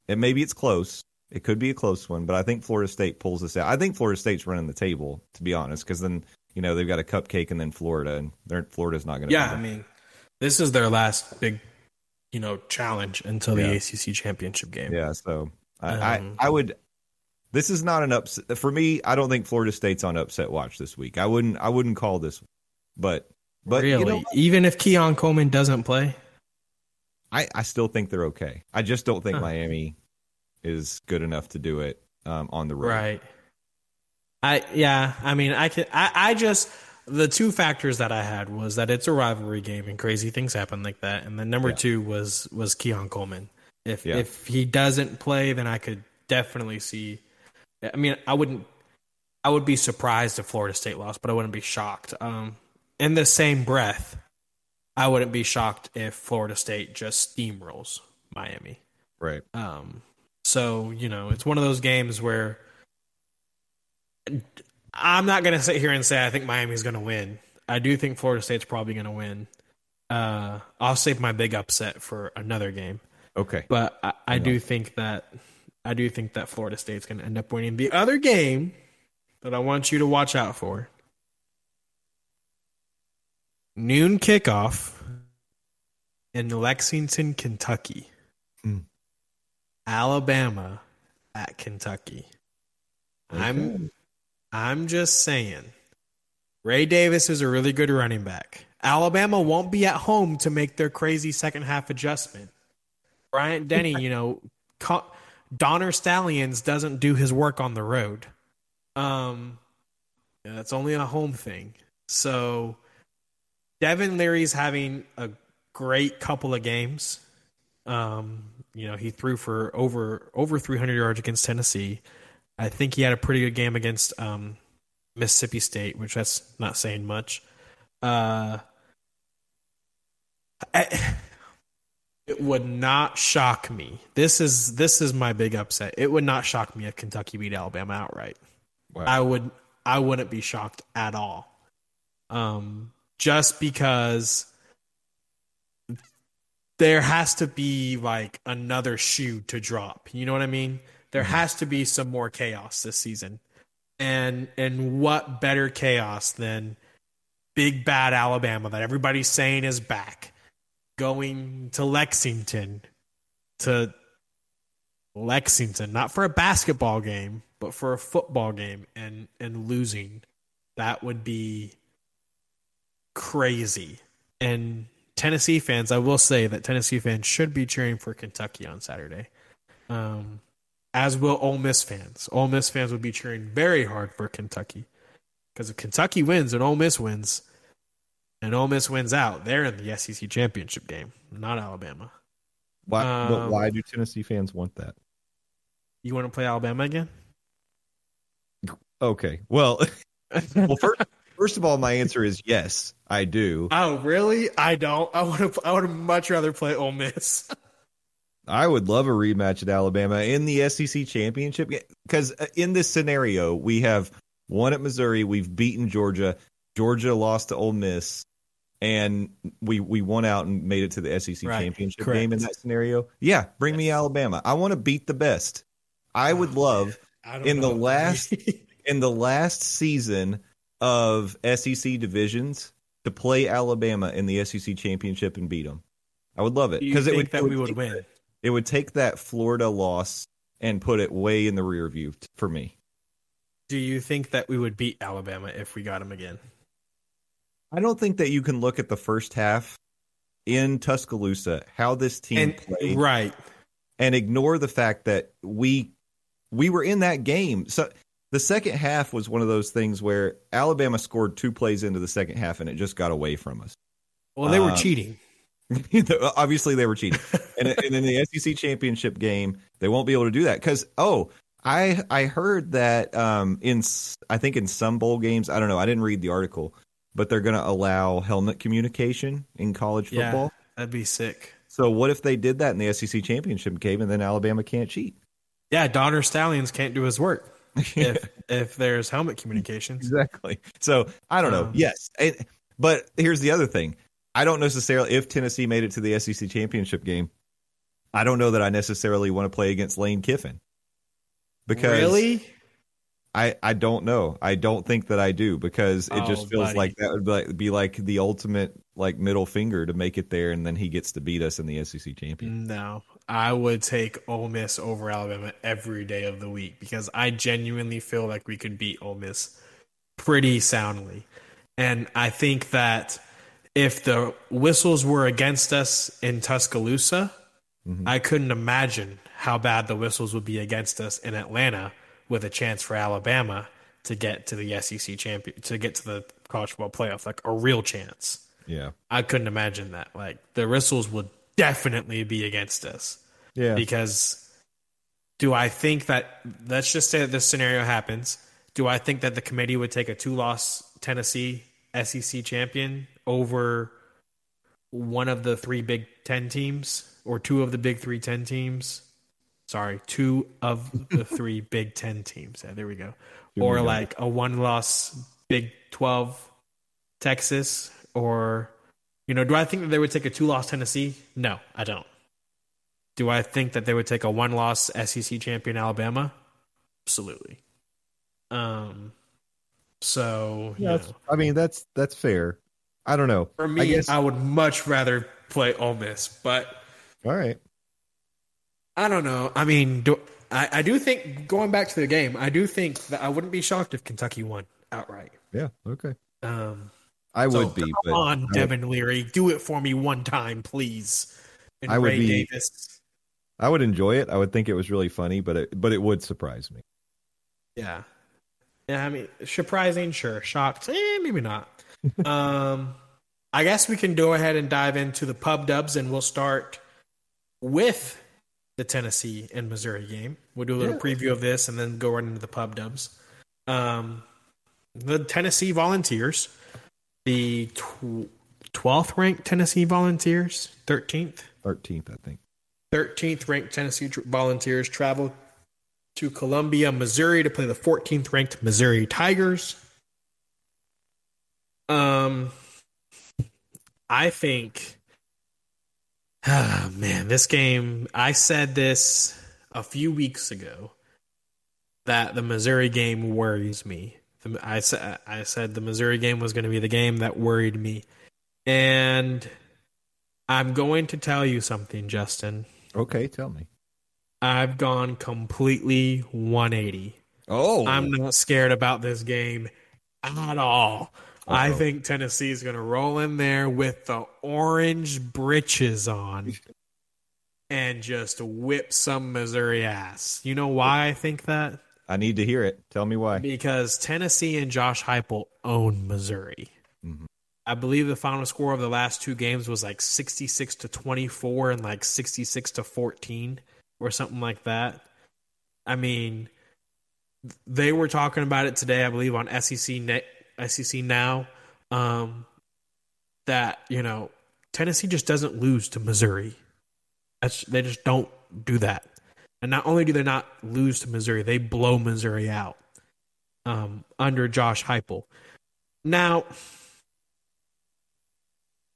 and maybe it's close. It could be a close one, but I think Florida State pulls this out. I think Florida State's running the table, to be honest, because then you know they've got a cupcake and then Florida, and they're, Florida's not going to. yeah, I mean, this is their last big, you know, challenge until the ACC championship game. yeah. So I, Um, I I would. This is not an upset for me. I don't think Florida State's on upset watch this week. I wouldn't. I wouldn't call this, but but really, you know, even if Keon Coleman doesn't play, I I still think they're okay. I just don't think Huh. Miami is good enough to do it um, on the road. right? I yeah, I mean, I can. I, I just the two factors that I had was that it's a rivalry game and crazy things happen like that, and then number Yeah. two was was Keon Coleman. If Yeah. if he doesn't play, then I could definitely see. I mean, I wouldn't. I would be surprised if Florida State lost, but I wouldn't be shocked. Um, in the same breath, I wouldn't be shocked if Florida State just steamrolls Miami. Right. Um, So, you know, it's one of those games where I'm not going to sit here and say I think Miami's going to win. I do think Florida State's probably going to win. Uh, I'll save my big upset for another game. Okay. But I, I do think that I do think that Florida State's going to end up winning. The other game that I want you to watch out for noon kickoff in Lexington, Kentucky. Hmm. Alabama at Kentucky. I'm I'm just saying. Ray Davis is a really good running back. Alabama won't be at home to make their crazy second half adjustment. Bryant Denny, you know, Connor Stalions doesn't do his work on the road. Um, that's only a home thing. So Devin Leary's having a great couple of games. Um, you know, he threw for over over 300 yards against Tennessee. I think he had a pretty good game against um, Mississippi State, which that's not saying much. Uh, I, it would not shock me. This is this is my big upset. It would not shock me if Kentucky beat Alabama outright. Wow. I would I wouldn't be shocked at all. Um, just because there has to be like another shoe to drop. You know what I mean? There mm-hmm. has to be some more chaos this season. And and what better chaos than big bad Alabama that everybody's saying is back going to Lexington to Lexington, not for a basketball game, but for a football game and and losing. That would be crazy. And Tennessee fans, I will say that Tennessee fans should be cheering for Kentucky on Saturday. Um, as will Ole Miss fans. Ole Miss fans would be cheering very hard for Kentucky. Because if Kentucky wins and Ole Miss wins, and Ole Miss wins out, they're in the SEC championship game, not Alabama. Why? Um, but why do Tennessee fans want that? You want to play Alabama again? Okay. Well, well, first, first of all, my answer is yes, I do. Oh, really? I don't. I would. I would much rather play Ole Miss. I would love a rematch at Alabama in the SEC championship game. because uh, in this scenario we have one at Missouri, we've beaten Georgia, Georgia lost to Ole Miss, and we we won out and made it to the SEC right. championship Correct. game in that scenario. Yeah, bring yes. me Alabama. I want to beat the best. I would oh, love in the last in the last season of SEC divisions to play Alabama in the SEC championship and beat them. I would love it because it would that it would we would win. That, it would take that Florida loss and put it way in the rear view for me. Do you think that we would beat Alabama if we got them again? I don't think that you can look at the first half in Tuscaloosa how this team and, played, right, and ignore the fact that we we were in that game. So the second half was one of those things where Alabama scored two plays into the second half and it just got away from us. Well, they were um, cheating. obviously, they were cheating, and, and in the SEC championship game, they won't be able to do that because oh, I I heard that um in I think in some bowl games I don't know I didn't read the article but they're going to allow helmet communication in college football. Yeah, that'd be sick. So what if they did that in the SEC championship game and then Alabama can't cheat? Yeah, Connor Stalions can't do his work if if there's helmet communications. Exactly. So I don't know. Um, yes, it, but here's the other thing. I don't necessarily if Tennessee made it to the SEC championship game. I don't know that I necessarily want to play against Lane Kiffin. Because really? I, I don't know. I don't think that I do because it oh, just feels buddy. like that would be like, be like, the ultimate like middle finger to make it there, and then he gets to beat us in the SEC champion. No, I would take Ole Miss over Alabama every day of the week because I genuinely feel like we could beat Ole Miss pretty soundly, and I think that if the whistles were against us in Tuscaloosa, mm-hmm. I couldn't imagine how bad the whistles would be against us in Atlanta with a chance for Alabama to get to the SEC champion to get to the college football playoff, like a real chance. Yeah, I couldn't imagine that. Like the whistles would definitely be against us. Yeah, because do I think that let's just say that this scenario happens? Do I think that the committee would take a two-loss Tennessee SEC champion over one of the three Big Ten teams or two of the Big Three Ten teams? Sorry, two of the three Big Ten teams. Yeah, there we go. Or like a one loss Big 12 Texas, or, you know, do I think that they would take a two loss Tennessee? No, I don't. Do I think that they would take a one loss SEC champion Alabama? Absolutely. Um, so, yeah, I mean, that's, that's fair. I don't know. For me, I, guess... I would much rather play Ole Miss, but. All right. I don't know. I mean, do, I, I do think going back to the game, I do think that I wouldn't be shocked if Kentucky won outright. Yeah. Okay. Um, I would be. Come on, Devin Leary, do it for me one time, please. And I would Ray be. Davis. I would enjoy it. I would think it was really funny, but it but it would surprise me. Yeah. Yeah, I mean, surprising, sure. Shocked, eh, maybe not. um, I guess we can go ahead and dive into the pub dubs, and we'll start with the Tennessee and Missouri game. We'll do a little yeah. preview of this and then go right into the pub dubs. Um, the Tennessee Volunteers, the twelfth ranked Tennessee Volunteers, thirteenth, thirteenth, I think, thirteenth ranked Tennessee Volunteers travel to Columbia, Missouri, to play the fourteenth ranked Missouri Tigers. Um, I think Oh, man, this game, I said this a few weeks ago that the Missouri game worries me. I, I said the Missouri game was going to be the game that worried me. And I'm going to tell you something, Justin. Okay, tell me. I've gone completely 180. Oh. I'm not scared about this game at all. I think Tennessee is going to roll in there with the orange britches on and just whip some Missouri ass. You know why I think that? I need to hear it. Tell me why. Because Tennessee and Josh Heupel own Missouri. Mm-hmm. I believe the final score of the last two games was like 66 to 24 and like 66 to 14 or something like that. I mean, they were talking about it today, I believe, on SEC Net, SEC now um, that you know Tennessee just doesn't lose to Missouri. That's they just don't do that. And not only do they not lose to Missouri, they blow Missouri out um, under Josh Heupel. Now,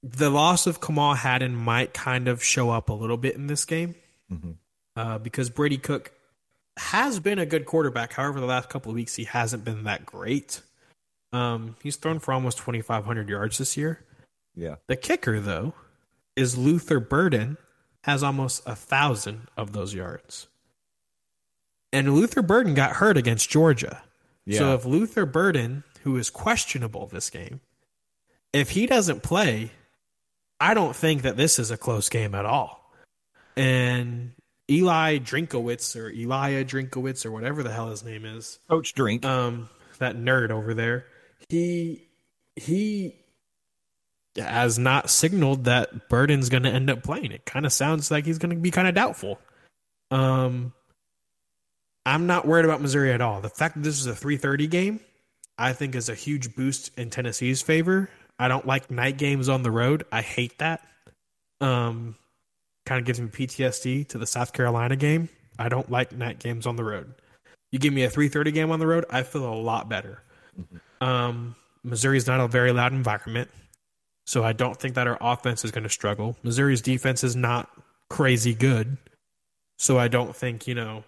the loss of Kamal Hadden might kind of show up a little bit in this game mm-hmm. uh, because Brady Cook has been a good quarterback. However, the last couple of weeks he hasn't been that great. Um, he's thrown for almost 2,500 yards this year. Yeah. The kicker, though, is Luther Burden has almost a thousand of those yards. And Luther Burden got hurt against Georgia. Yeah. So if Luther Burden, who is questionable this game, if he doesn't play, I don't think that this is a close game at all. And Eli Drinkowitz or Elia Drinkowitz or whatever the hell his name is, Coach Drink, um, that nerd over there he he has not signaled that Burden's going to end up playing. It kind of sounds like he's going to be kind of doubtful. Um, I'm not worried about Missouri at all. The fact that this is a 3:30 game, I think, is a huge boost in Tennessee's favor. I don't like night games on the road. I hate that. Um, kind of gives me PTSD to the South Carolina game. I don't like night games on the road. You give me a 3:30 game on the road, I feel a lot better. Mm-hmm. Um, Missouri is not a very loud environment, so I don't think that our offense is going to struggle. Missouri's defense is not crazy good, so I don't think you know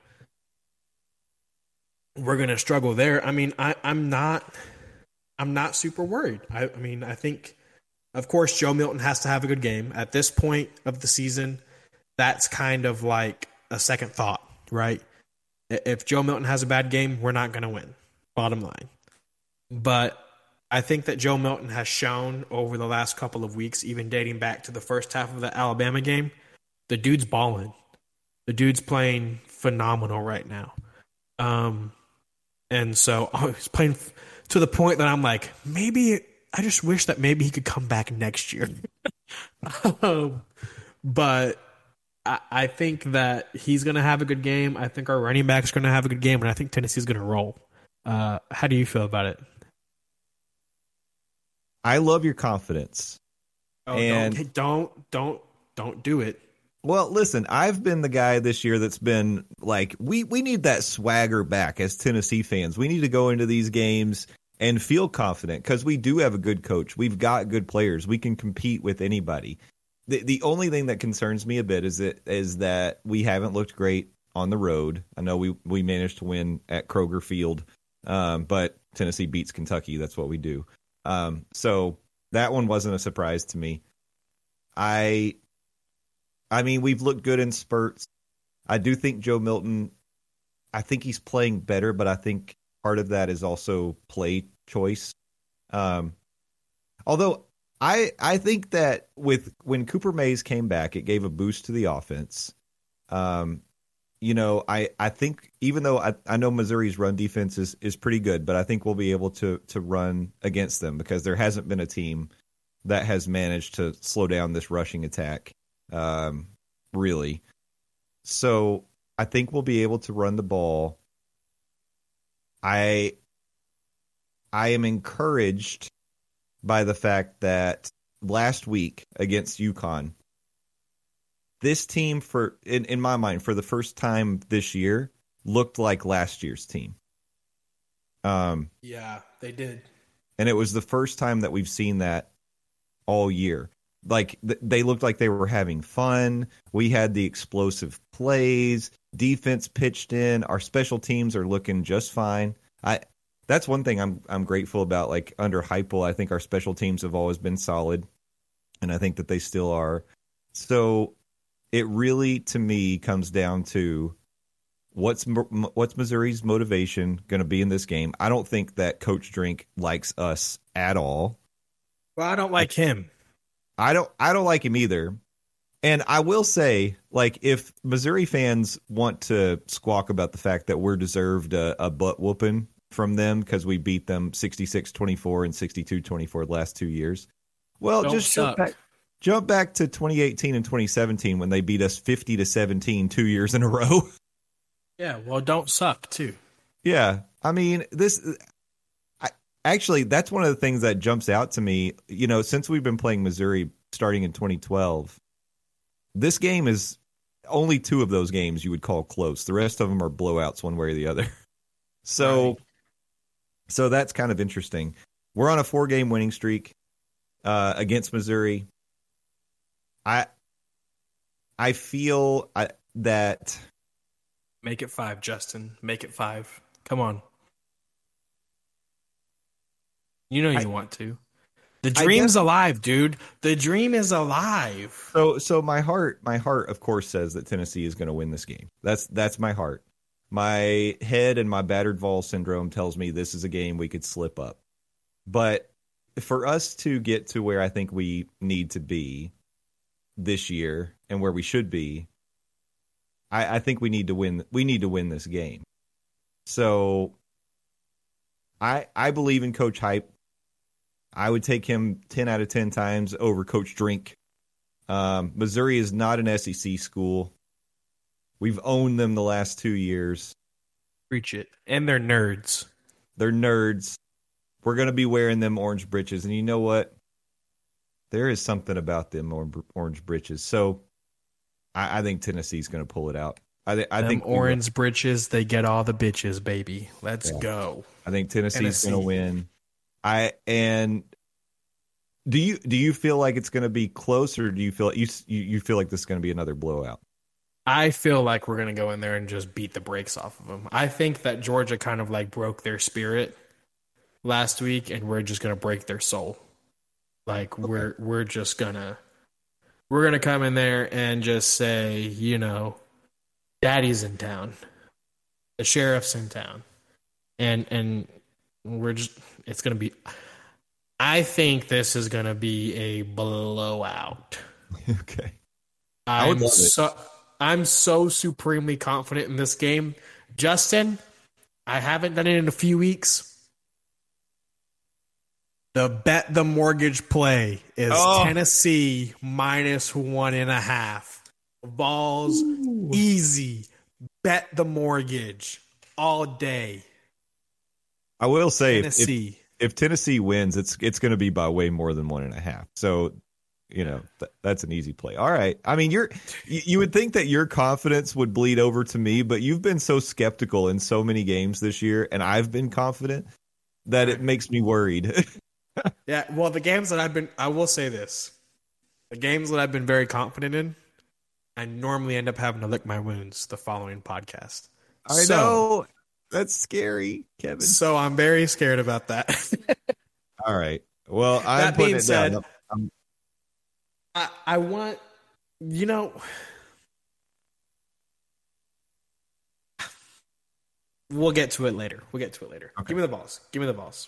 we're going to struggle there. I mean, I, I'm not, I'm not super worried. I, I mean, I think, of course, Joe Milton has to have a good game at this point of the season. That's kind of like a second thought, right? If Joe Milton has a bad game, we're not going to win. Bottom line. But I think that Joe Milton has shown over the last couple of weeks, even dating back to the first half of the Alabama game, the dude's balling. The dude's playing phenomenal right now. Um, and so oh, he's playing to the point that I'm like, maybe I just wish that maybe he could come back next year. um, but I, I, think that he's going to have a good game. I think our running back's going to have a good game, and I think Tennessee's going to roll. Uh, how do you feel about it? I love your confidence. Oh, and don't, don't, don't, don't do it. Well, listen, I've been the guy this year that's been like, we, we need that swagger back as Tennessee fans. We need to go into these games and feel confident because we do have a good coach. We've got good players. We can compete with anybody. The the only thing that concerns me a bit is that is that we haven't looked great on the road. I know we we managed to win at Kroger Field, um, but Tennessee beats Kentucky. That's what we do. Um, so that one wasn't a surprise to me. I, I mean, we've looked good in spurts. I do think Joe Milton. I think he's playing better, but I think part of that is also play choice. Um, although I I think that with when Cooper Mays came back, it gave a boost to the offense. Um, you know, I, I think even though I, I know Missouri's run defense is, is pretty good, but I think we'll be able to to run against them because there hasn't been a team that has managed to slow down this rushing attack, um, really. So I think we'll be able to run the ball. I I am encouraged by the fact that last week against UConn, this team for in, in my mind for the first time this year looked like last year's team. Um Yeah, they did. and it was the first time that we've seen that all year. Like th- they looked like they were having fun. We had the explosive plays, defense pitched in, our special teams are looking just fine. I that's one thing I'm I'm grateful about like under Heupel, I think our special teams have always been solid and I think that they still are. So it really to me comes down to what's what's Missouri's motivation going to be in this game. I don't think that Coach Drink likes us at all. Well, I don't like him. I don't I don't like him either. And I will say, like, if Missouri fans want to squawk about the fact that we're deserved a, a butt whooping from them because we beat them 66 24 and 62 24 the last two years, well, Don't just suck. Jump back to 2018 and 2017 when they beat us 50 to 17 two years in a row. Yeah, well, don't suck too. Yeah, I mean this. I, actually, that's one of the things that jumps out to me. You know, since we've been playing Missouri starting in 2012, this game is only two of those games you would call close. The rest of them are blowouts, one way or the other. So, Right. so that's kind of interesting. We're on a four-game winning streak uh, against Missouri. I, I feel I, that. Make it five, Justin. Make it five. Come on. You know you I- want to. The dream's guess- alive, dude. The dream is alive. So so my heart my heart of course says that Tennessee is going to win this game. That's that's my heart. My head and my battered Vol syndrome tells me this is a game we could slip up. But for us to get to where I think we need to be this year and where we should be, I, I think we need to win we need to win this game. So I I believe in Coach Hype. I would take him ten out of ten times over Coach Drink. Um, Missouri is not an SEC school. We've owned them the last two years. Preach it. And they're nerds. They're nerds. We're going to be wearing them orange breeches. And you know what? There is something about them orange britches. So I, I think Tennessee's going to pull it out. I, th- I think we- orange britches, they get all the bitches, baby. Let's Yeah. go. I think Tennessee's going to win. I and do you do you feel like it's going to be close, or do you feel you you feel like this is going to be another blowout? I feel like we're going to go in there and just beat the brakes off of them. I think that Georgia kind of like broke their spirit last week and we're just going to break their soul. Like we're we're just to we're to come in there and just say, you know, daddy's in town. The sheriff's in town. And and we're just it's to be I think this is to be a blowout. okay. I I'm so I'm so supremely confident in this game. Justin, I haven't done it in a few weeks. The bet the mortgage play is Oh. Tennessee minus one and a half. Balls easy. Bet the mortgage all day. I will say if, if Tennessee. if Tennessee wins, it's it's going to be by way more than one and a half. So you know th- that's an easy play. All right. I mean, you're you, you would think that your confidence would bleed over to me, but you've been so skeptical in so many games this year, and I've been confident that it makes me worried. Yeah, well, the games that I've been, I will say this: the games that I've been very confident in, I normally end up having to lick my wounds the following podcast. I So- know that's scary, Kevin. So I'm very scared about that. All right. Well, I'm That being it said- down. I'm- I, I want, you know, we'll get to it later. We'll get to it later. Okay. Give me the balls. Give me the balls.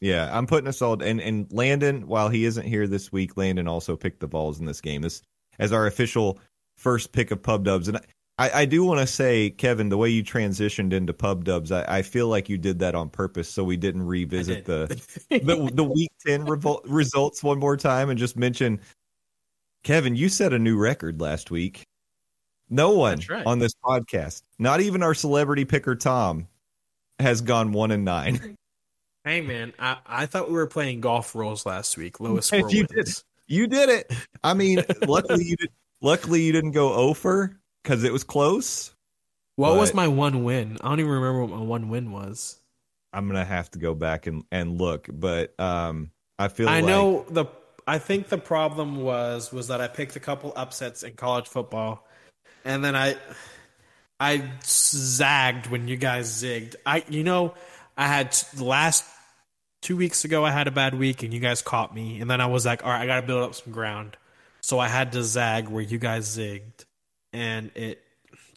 Yeah, I'm putting us all and and Landon, while he isn't here this week, Landon also picked the balls in this game as as our official first pick of pub dubs. And I, I do want to say, Kevin, the way you transitioned into pub dubs, I, I feel like you did that on purpose, so we didn't revisit the the the week ten revol- results one more time and just mention, Kevin, you set a new record last week. No one right. on this podcast, not even our celebrity picker Tom, has gone one and nine. Hey man, I, I thought we were playing golf rules last week. Lowest score You wins. You did it. I mean, luckily you did. Luckily you didn't go over because it was close. What was my one win? I don't even remember what my one win was. I'm gonna have to go back and and look, but um, I feel I like know the. I think the problem was was that I picked a couple upsets in college football, and then I, I zagged when you guys zigged. I you know I had the last two weeks ago I had a bad week and you guys caught me, and then I was like, all right, I got to build up some ground, so I had to zag where you guys zigged, and it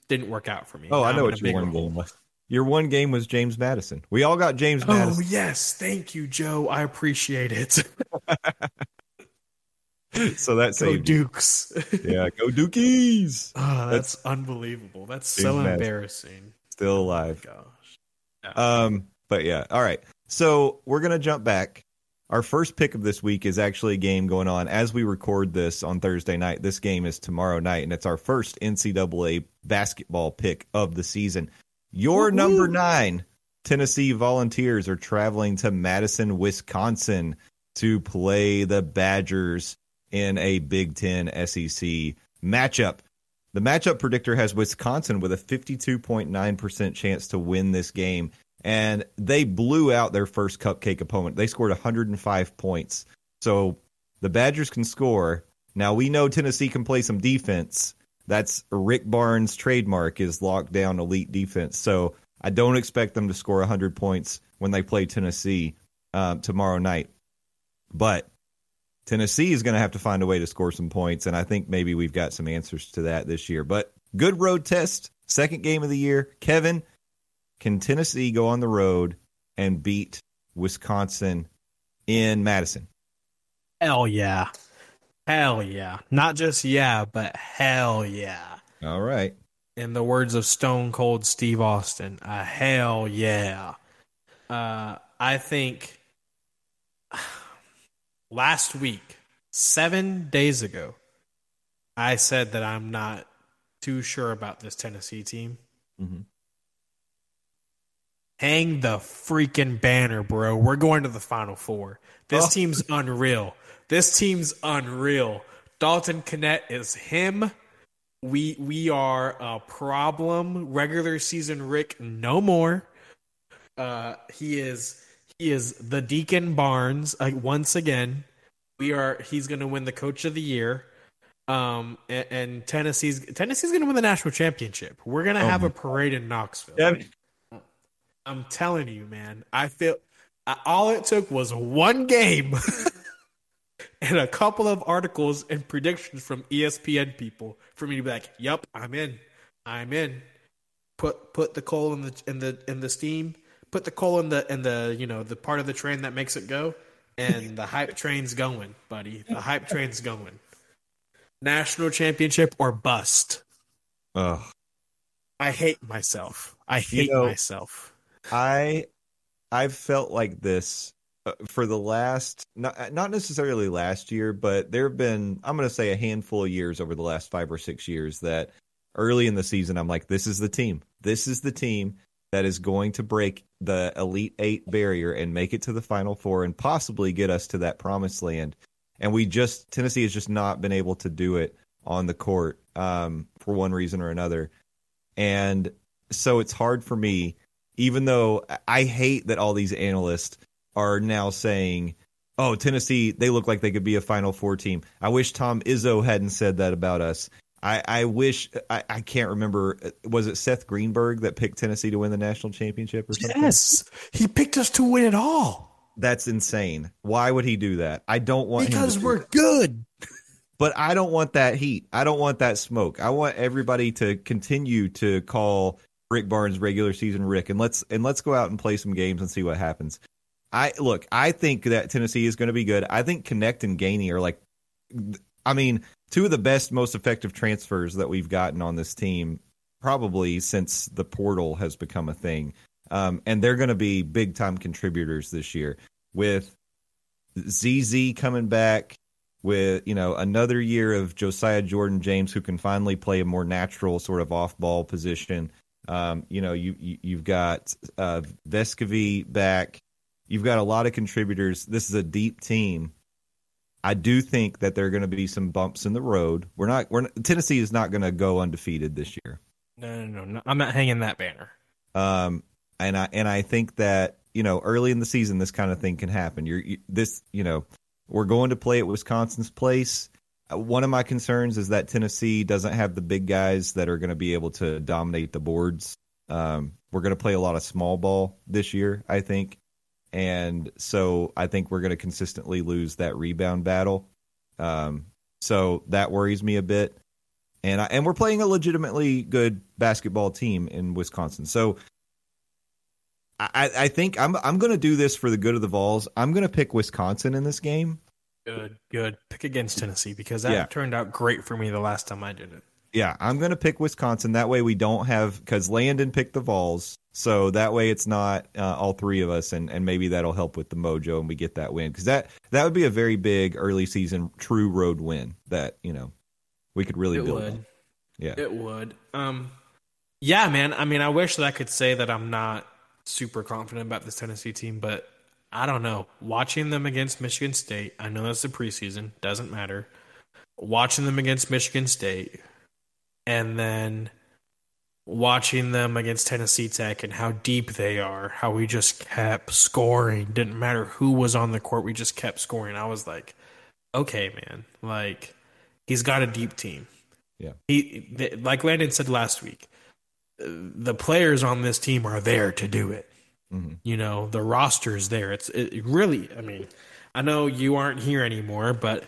didn't work out for me. Oh, I Now know I'm in what your one game was. Your one game was James Madison. We all got James Madison. Oh Madison. yes, thank you, Joe. I appreciate it. so that Go saved you. Dukes. Yeah, go Dukies. Oh, that's, unbelievable. That's so James Madison. embarrassing. Still Oh alive. my gosh. Um, but yeah, all right. So we're gonna jump back. Our first pick of this week is actually a game going on as we record this on Thursday night. This game is tomorrow night, and it's our first NCAA basketball pick of the season. Your Woo-hoo. number nine Tennessee Volunteers are traveling to Madison, Wisconsin to play the Badgers in a Big Ten SEC matchup. The matchup predictor has Wisconsin with a 52.9% chance to win this game. And they blew out their first cupcake opponent. They scored 105 points. So the Badgers can score. Now we know Tennessee can play some defense. That's Rick Barnes' trademark is locked down elite defense. So I don't expect them to score 100 points when they play Tennessee um, tomorrow night. But Tennessee is going to have to find a way to score some points, and I think maybe we've got some answers to that this year. But good road test, second game of the year. Kevin, can Tennessee go on the road and beat Wisconsin in Madison? Hell yeah. Hell yeah. Not just yeah, but hell yeah. All right. In the words of Stone Cold Steve Austin, a hell yeah. Uh, I think last week, seven days ago, I said that I'm not too sure about this Tennessee team. Mhm. Hang the freaking banner, bro. We're going to the Final Four. This Oh. team's unreal. This team's unreal. Dalton Knecht is him. We we are a problem. Regular season Rick, no more. Uh, he is he is the Deacon Barnes uh, once again. We are he's going to win the Coach of the Year. Um, and, and Tennessee's Tennessee's going to win the national championship. We're going to have a parade in Knoxville. I'm telling you, man. I feel I, all it took was one game and a couple of articles and predictions from ESPN people for me to be like, "Yep, I'm in. I'm in." Put put the coal in the in the in the steam. Put the coal in the in the you know the part of the train that makes it go, and the hype train's going, buddy. The hype train's going. National championship or bust. Ugh. I hate myself. I hate know- myself. I I've felt like this uh, for the last not not necessarily last year, but there have been I'm going to say a handful of years over the last 5 or 6 years that early in the season I'm like this is the team. This is the team that is going to break the elite 8 barrier and make it to the final 4 and possibly get us to that promised land. and we just Tennessee has just not been able to do it on the court um, for one reason or another, and so it's hard for me. Even though I hate that all these analysts are now saying, "Oh, Tennessee, they look like they could be a Final Four team." I wish Tom Izzo hadn't said that about us. I, I wish I, I can't remember. Was it Seth Greenberg that picked Tennessee to win the national championship or something? Yes, he picked us to win it all That's insane. Why would he do that? I don't want because do we're that. good. but I don't want that heat. I don't want that smoke. I want everybody to continue to call Rick Barnes regular season Rick and let's and let's go out and play some games and see what happens. I look, I think that Tennessee is going to be good. I think Knecht and Gainey are like I mean, two of the best most effective transfers that we've gotten on this team probably since the portal has become a thing. Um, and they're going to be big time contributors this year with ZZ coming back with you know another year of Josiah Jordan James who can finally play a more natural sort of off ball position. Um, you know you, you you've got uh, Vescovi back. You've got a lot of contributors. This is a deep team. I do think that there are going to be some bumps in the road. We're not. We're not, Tennessee is not going to go undefeated this year. No, no, no, no. I'm not hanging that banner. Um, and I and I think that you know early in the season this kind of thing can happen. You're you, this you know we're going to play at Wisconsin's place. One of my concerns is that Tennessee doesn't have the big guys that are going to be able to dominate the boards. Um, we're going to play a lot of small ball this year, I think, and so I think we're going to consistently lose that rebound battle. Um, so that worries me a bit. And I, and we're playing a legitimately good basketball team in Wisconsin. So I, I think I'm I'm going to do this for the good of the Vols. I'm going to pick Wisconsin in this game. Good, good. Pick against Tennessee because that Yeah. turned out great for me the last time I did it. Yeah, I'm going to pick Wisconsin. That way we don't have because Landon picked the Vols, so that way it's not uh, all three of us, and and maybe that'll help with the mojo and we get that win because that that would be a very big early season true road win that you know we could really It build. would. on. Yeah, It would. Um, yeah, man. I mean, I wish that I could say that I'm not super confident about this Tennessee team, but I don't know. Watching them against Michigan State, I know that's the preseason, doesn't matter. Watching them against Michigan State, and then watching them against Tennessee Tech and how deep they are, how we just kept scoring. Didn't matter who was on the court, we just kept scoring. I was like, okay, man. Like, he's got a deep team. Yeah. He, like Landon said last week, the players on this team are there to do it. Mhm. You know, the roster is there. It's it, really. I mean, I know you aren't here anymore, but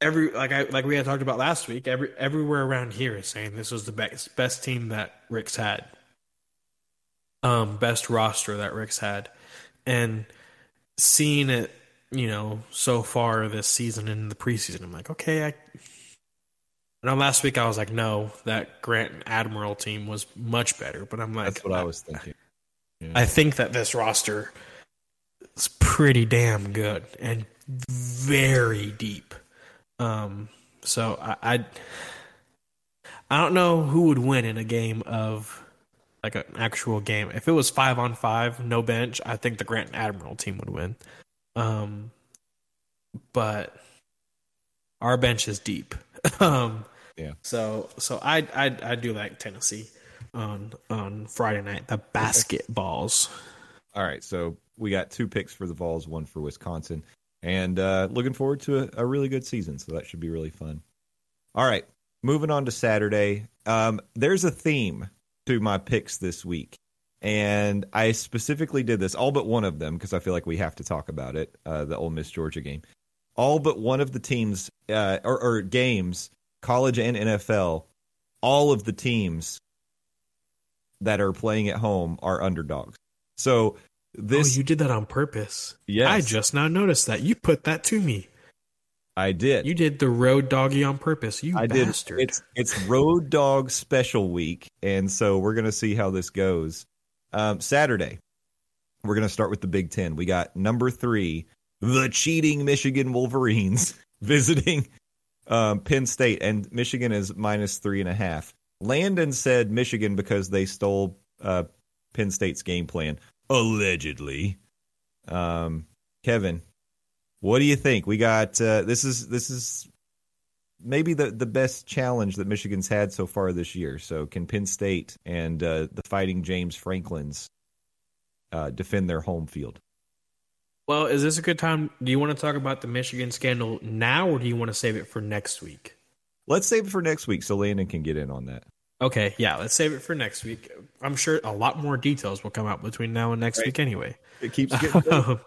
every like I like we had talked about last week. Every everywhere around here is saying this was the best best team that Rick's had. Um, best roster that Rick's had, and seeing it, you know, so far this season in the preseason, I'm like, okay, I. I know last week I was like, no, that Grant and Admiral team was much better, but I'm like, that's what I was thinking. I think that this roster is pretty damn good and very deep. Um, so I, I, I don't know who would win in a game of like an actual game. If it was five on five, no bench, I think the Grant and Admiral team would win. Um, but our bench is deep. um, Yeah. So so I I I do like Tennessee on on Friday night. The basketballs. All right, so we got two picks for the Vols, one for Wisconsin, and uh, looking forward to a, a really good season. So that should be really fun. All right, moving on to Saturday. Um, there's a theme to my picks this week, and I specifically did this all but one of them because I feel like we have to talk about it. Uh, the Ole Miss Georgia game. All but one of the teams uh, or, or games, college and NFL, all of the teams that are playing at home are underdogs. So this oh, you did that on purpose. Yes. I just now noticed that. You put that to me. I did. You did the road doggy on purpose. You I did. bastard. It's it's Road Dog Special Week, and so we're gonna see how this goes. Um, Saturday, we're gonna start with the Big Ten. We got number three, the cheating Michigan Wolverines visiting um, Penn State, and Michigan is minus three and a half. Landon said Michigan because they stole uh, Penn State's game plan, allegedly. Um, Kevin, What do you think? We got uh, this is this is maybe the the best challenge that Michigan's had so far this year. So can Penn State and uh, the Fighting James Franklins uh, defend their home field? Well, is this a good time? Do you want to talk about the Michigan scandal now, or do you want to save it for next week? Let's save it for next week so Landon can get in on that. Okay, yeah, let's save it for next week. I'm sure a lot more details will come out between now and next Right. week anyway. It keeps getting Um,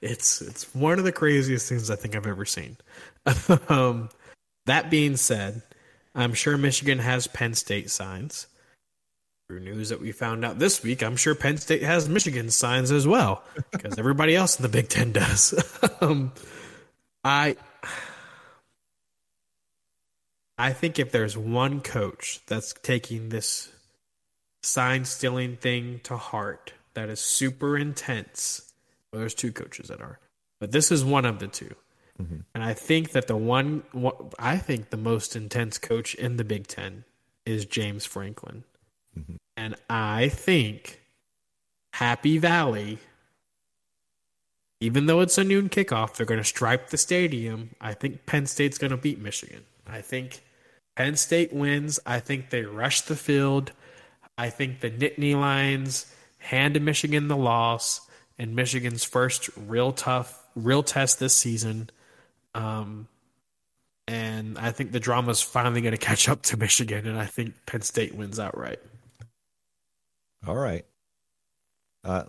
it's it's one of the craziest things I think I've ever seen. um, that being said, I'm sure Michigan has Penn State signs. Through news that we found out this week, I'm sure Penn State has Michigan signs as well because everybody else in the Big Ten does. um, I I think if there's one coach that's taking this sign stealing thing to heart that is super intense. Well, there's two coaches that are, but this is one of the 2 mm-hmm. And I think that the one, one, I think the most intense coach in the Big Ten is James Franklin. Mm-hmm. And I think Happy Valley, even though it's a noon kickoff, they're going to stripe the stadium. I think Penn State's going to beat Michigan. I think Penn State wins. I think they rush the field. I think the Nittany Lions hand Michigan the loss and Michigan's first real tough, real test this season. Um, and I think the drama is finally going to catch up to Michigan, and I think Penn State wins outright. All right. Uh,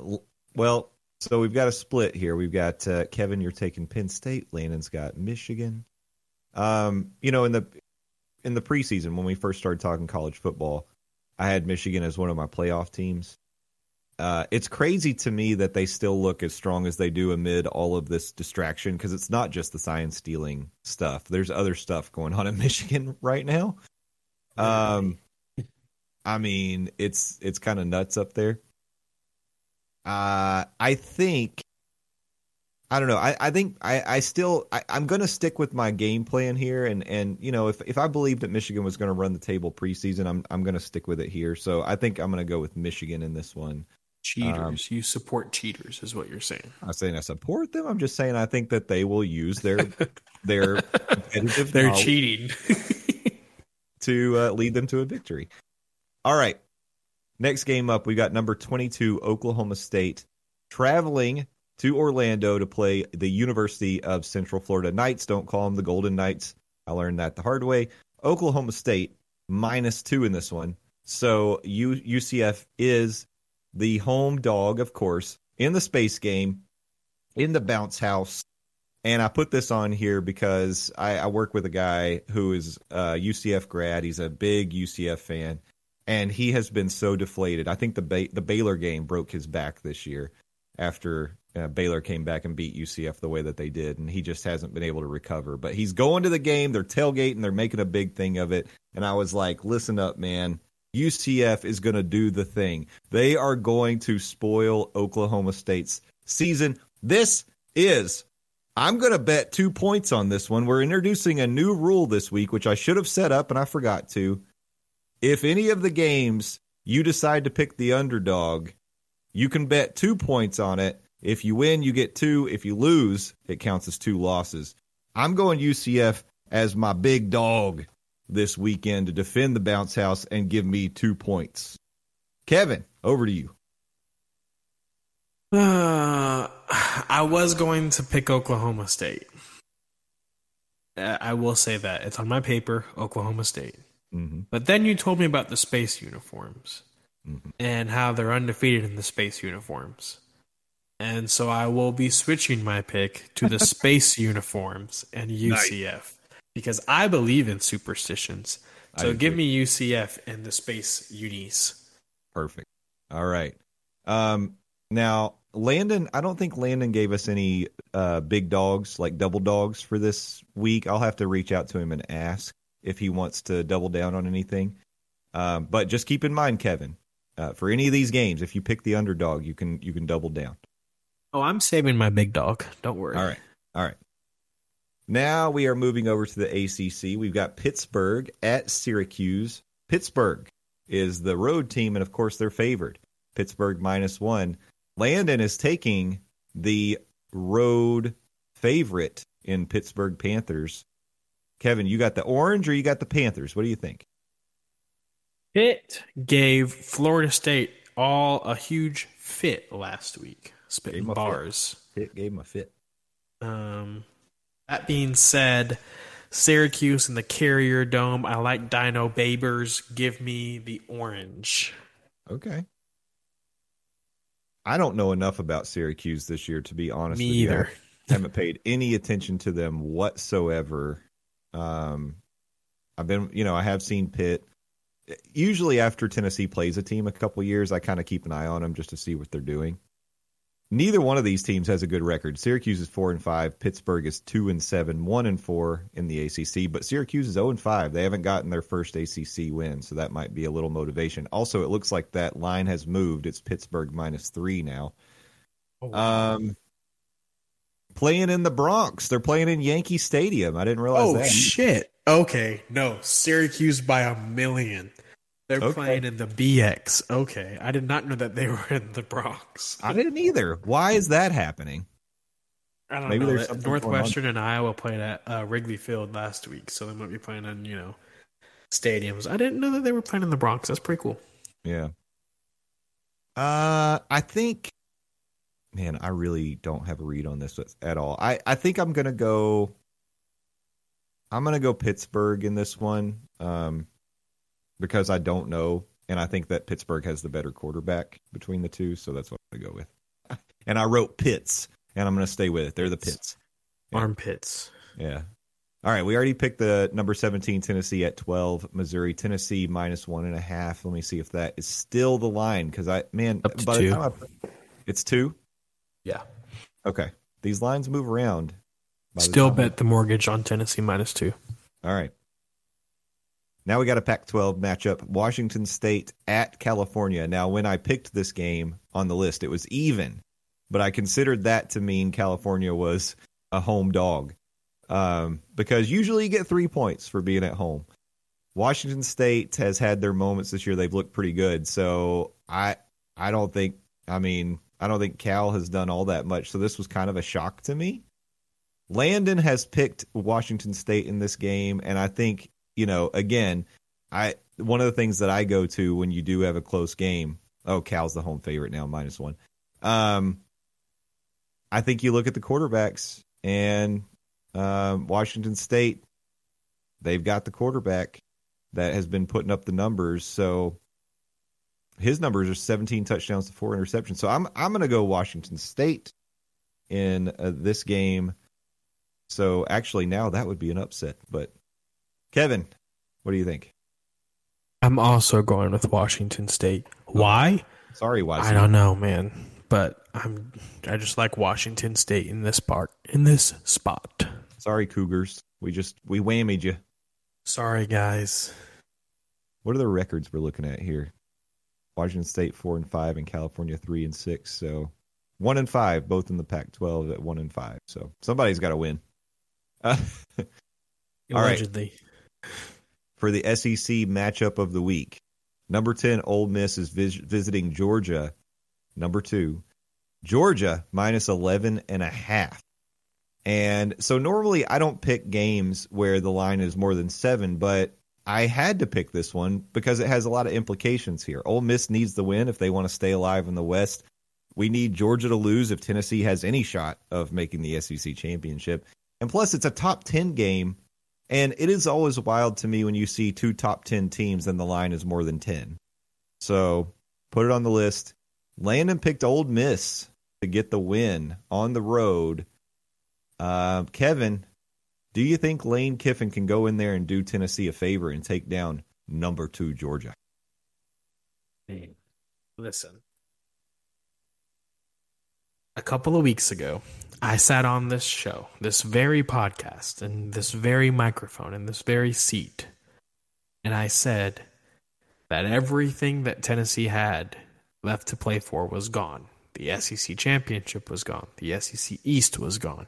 well, so we've got a split here. We've got uh, Kevin, you're taking Penn State. Landon's got Michigan. Um, you know, in the in the preseason when we first started talking college football, I had Michigan as one of my playoff teams. Uh, it's crazy to me that they still look as strong as they do amid all of this distraction because it's not just the science stealing stuff. There's other stuff going on in Michigan right now. Um, I mean, it's it's kind of nuts up there. Uh, I think I don't know. I, I think I, I still I, I'm going to stick with my game plan here, and and you know if if I believed that Michigan was going to run the table preseason, I'm I'm going to stick with it here. So I think I'm going to go with Michigan in this one. Cheaters. Um, you support cheaters, is what you're saying. I'm saying I support them. I'm just saying I think that they will use their their competitive They're cheating. to uh, lead them to a victory. All right. Next game up, we got number 22 Oklahoma State traveling to Orlando to play the University of Central Florida Knights. Don't call them the Golden Knights. I learned that the hard way. Oklahoma State minus two in this one. So U- UCF is the home dog, of course, in the space game, in the bounce house. And I put this on here because I, I work with a guy who is a UCF grad. He's a big UCF fan, and he has been so deflated. I think the ba- the Baylor game broke his back this year after uh, Baylor came back and beat UCF the way that they did, and he just hasn't been able to recover. But he's going to the game. They're tailgating. They're making a big thing of it. And I was like, listen up, man. UCF is going to do the thing. They are going to spoil Oklahoma State's season. This is I'm going to bet two points on this one. We're introducing a new rule this week, which I should have set up and I forgot to. If any of the games you decide to pick the underdog, you can bet two points on it. If you win, you get two. If you lose, it counts as two losses. I'm going UCF as my big dog this weekend to defend the bounce house and give me two points. Kevin, over to you. Uh, I was going to pick Oklahoma State. Uh, I will say that it's on my paper, Oklahoma State. Mm-hmm. But then you told me about the space uniforms Mhm. and how they're undefeated in the space uniforms. And so I will be switching my pick to the space uniforms and UCF because I believe in superstitions. So give me UCF and the space unis. Perfect. All right. Um, now, Landon, I don't think Landon gave us any uh, big dogs, like double dogs for this week. I'll have to reach out to him and ask if he wants to double down on anything. Um, but just keep in mind, Kevin, uh, for any of these games, if you pick the underdog, you can you can double down. Oh, I'm saving my big dog. Don't worry. All right. All right. Now we are moving over to the ACC. We've got Pittsburgh at Syracuse. Pittsburgh is the road team, and of course, they're favored. Pittsburgh minus one. Landon is taking the road favorite in Pittsburgh Panthers. Kevin, you got the orange or you got the Panthers? What do you think? Pitt gave Florida State all a huge fit last week, spitting Gave 'em a fit. bars. It gave him a fit. Um, that being said, Syracuse and the Carrier Dome. I like Dino Babers. Give me the orange. Okay. I don't know enough about Syracuse this year to be honest. Me with you. either. I haven't paid any attention to them whatsoever. Um, I've been, you know, I have seen Pitt. Usually, after Tennessee plays a team a couple years, I kind of keep an eye on them just to see what they're doing. Neither one of these teams has a good record. Syracuse is four and five. Pittsburgh is two and seven, one and four in the ACC. But Syracuse is zero and five. They haven't gotten their first ACC win, so that might be a little motivation. Also, it looks like that line has moved. It's Pittsburgh minus three now. Um, playing in the Bronx. They're playing in Yankee Stadium. I didn't realize Oh that. shit! Okay, no, Syracuse by a million. They're Okay. playing in the BX. Okay, I did not know that they were in the Bronx. I didn't either. Why is that happening? I don't Maybe know. there's. Northwestern and Iowa played at uh, Wrigley Field last week, so they might be playing in you know stadiums. I didn't know that they were playing in the Bronx. That's pretty cool. Yeah. Uh, I think, man, I really don't have a read on this at all. I, I think I'm gonna go. I'm gonna go Pittsburgh in this one, um, because I don't know, and I think that Pittsburgh has the better quarterback between the two, so that's what I'm gonna go with. And I wrote Pitts, and I'm gonna stay with it. They're the Pitts. Yeah. Armpits. Yeah. All right. We already picked the number 17 Tennessee at 12, Missouri, Tennessee minus one and a half. Let me see if that is still the line because I, man, Up to by the two. time I- it's two. Yeah. Okay. These lines move around. The Still time- bet the mortgage on Tennessee minus two. All right. Now we got a Pac 12 matchup Washington State at California. Now, when I picked this game on the list, it was even, but I considered that to mean California was a home dog um, because usually you get three points for being at home. Washington State has had their moments this year. They've looked pretty good. So I I don't think I mean I don't think Cal has done all that much. So this was kind of a shock to me. Landon has picked Washington State in this game, and I think you know again, I one of the things that I go to when you do have a close game. Oh, Cal's the home favorite now, minus one. Um, I think you look at the quarterbacks and um, Washington State. They've got the quarterback that has been putting up the numbers. So his numbers are 17 touchdowns to four interceptions. So I'm I'm going to go Washington State in uh, this game. So actually, now that would be an upset. But Kevin, what do you think? I'm also going with Washington State. Why? Sorry, Wazoo. I don't know, man. But I'm I just like Washington State in this part in this spot. Sorry, Cougars. We just we whammied you. Sorry guys. What are the records we're looking at here? Washington State four and five, and California three and six. So one and five, both in the Pac-12 at one and five. So somebody's got to win. Uh, All right. Allegedly. for the SEC matchup of the week. Number 10, Ole Miss is vis- visiting Georgia. Number two, Georgia minus 11 and a half. And so normally I don't pick games where the line is more than seven, but I had to pick this one because it has a lot of implications here. Ole Miss needs the win if they want to stay alive in the West. We need Georgia to lose if Tennessee has any shot of making the SEC championship. And plus, it's a top 10 game and it is always wild to me when you see two top 10 teams and the line is more than 10. So put it on the list. Landon picked Ole Miss to get the win on the road. Uh, Kevin, do you think Lane Kiffin can go in there and do Tennessee a favor and take down number two Georgia? Listen. A couple of weeks ago, I sat on this show, this very podcast, and this very microphone, and this very seat, and I said that everything that Tennessee had left to play for was gone. The SEC championship was gone. The SEC East was gone.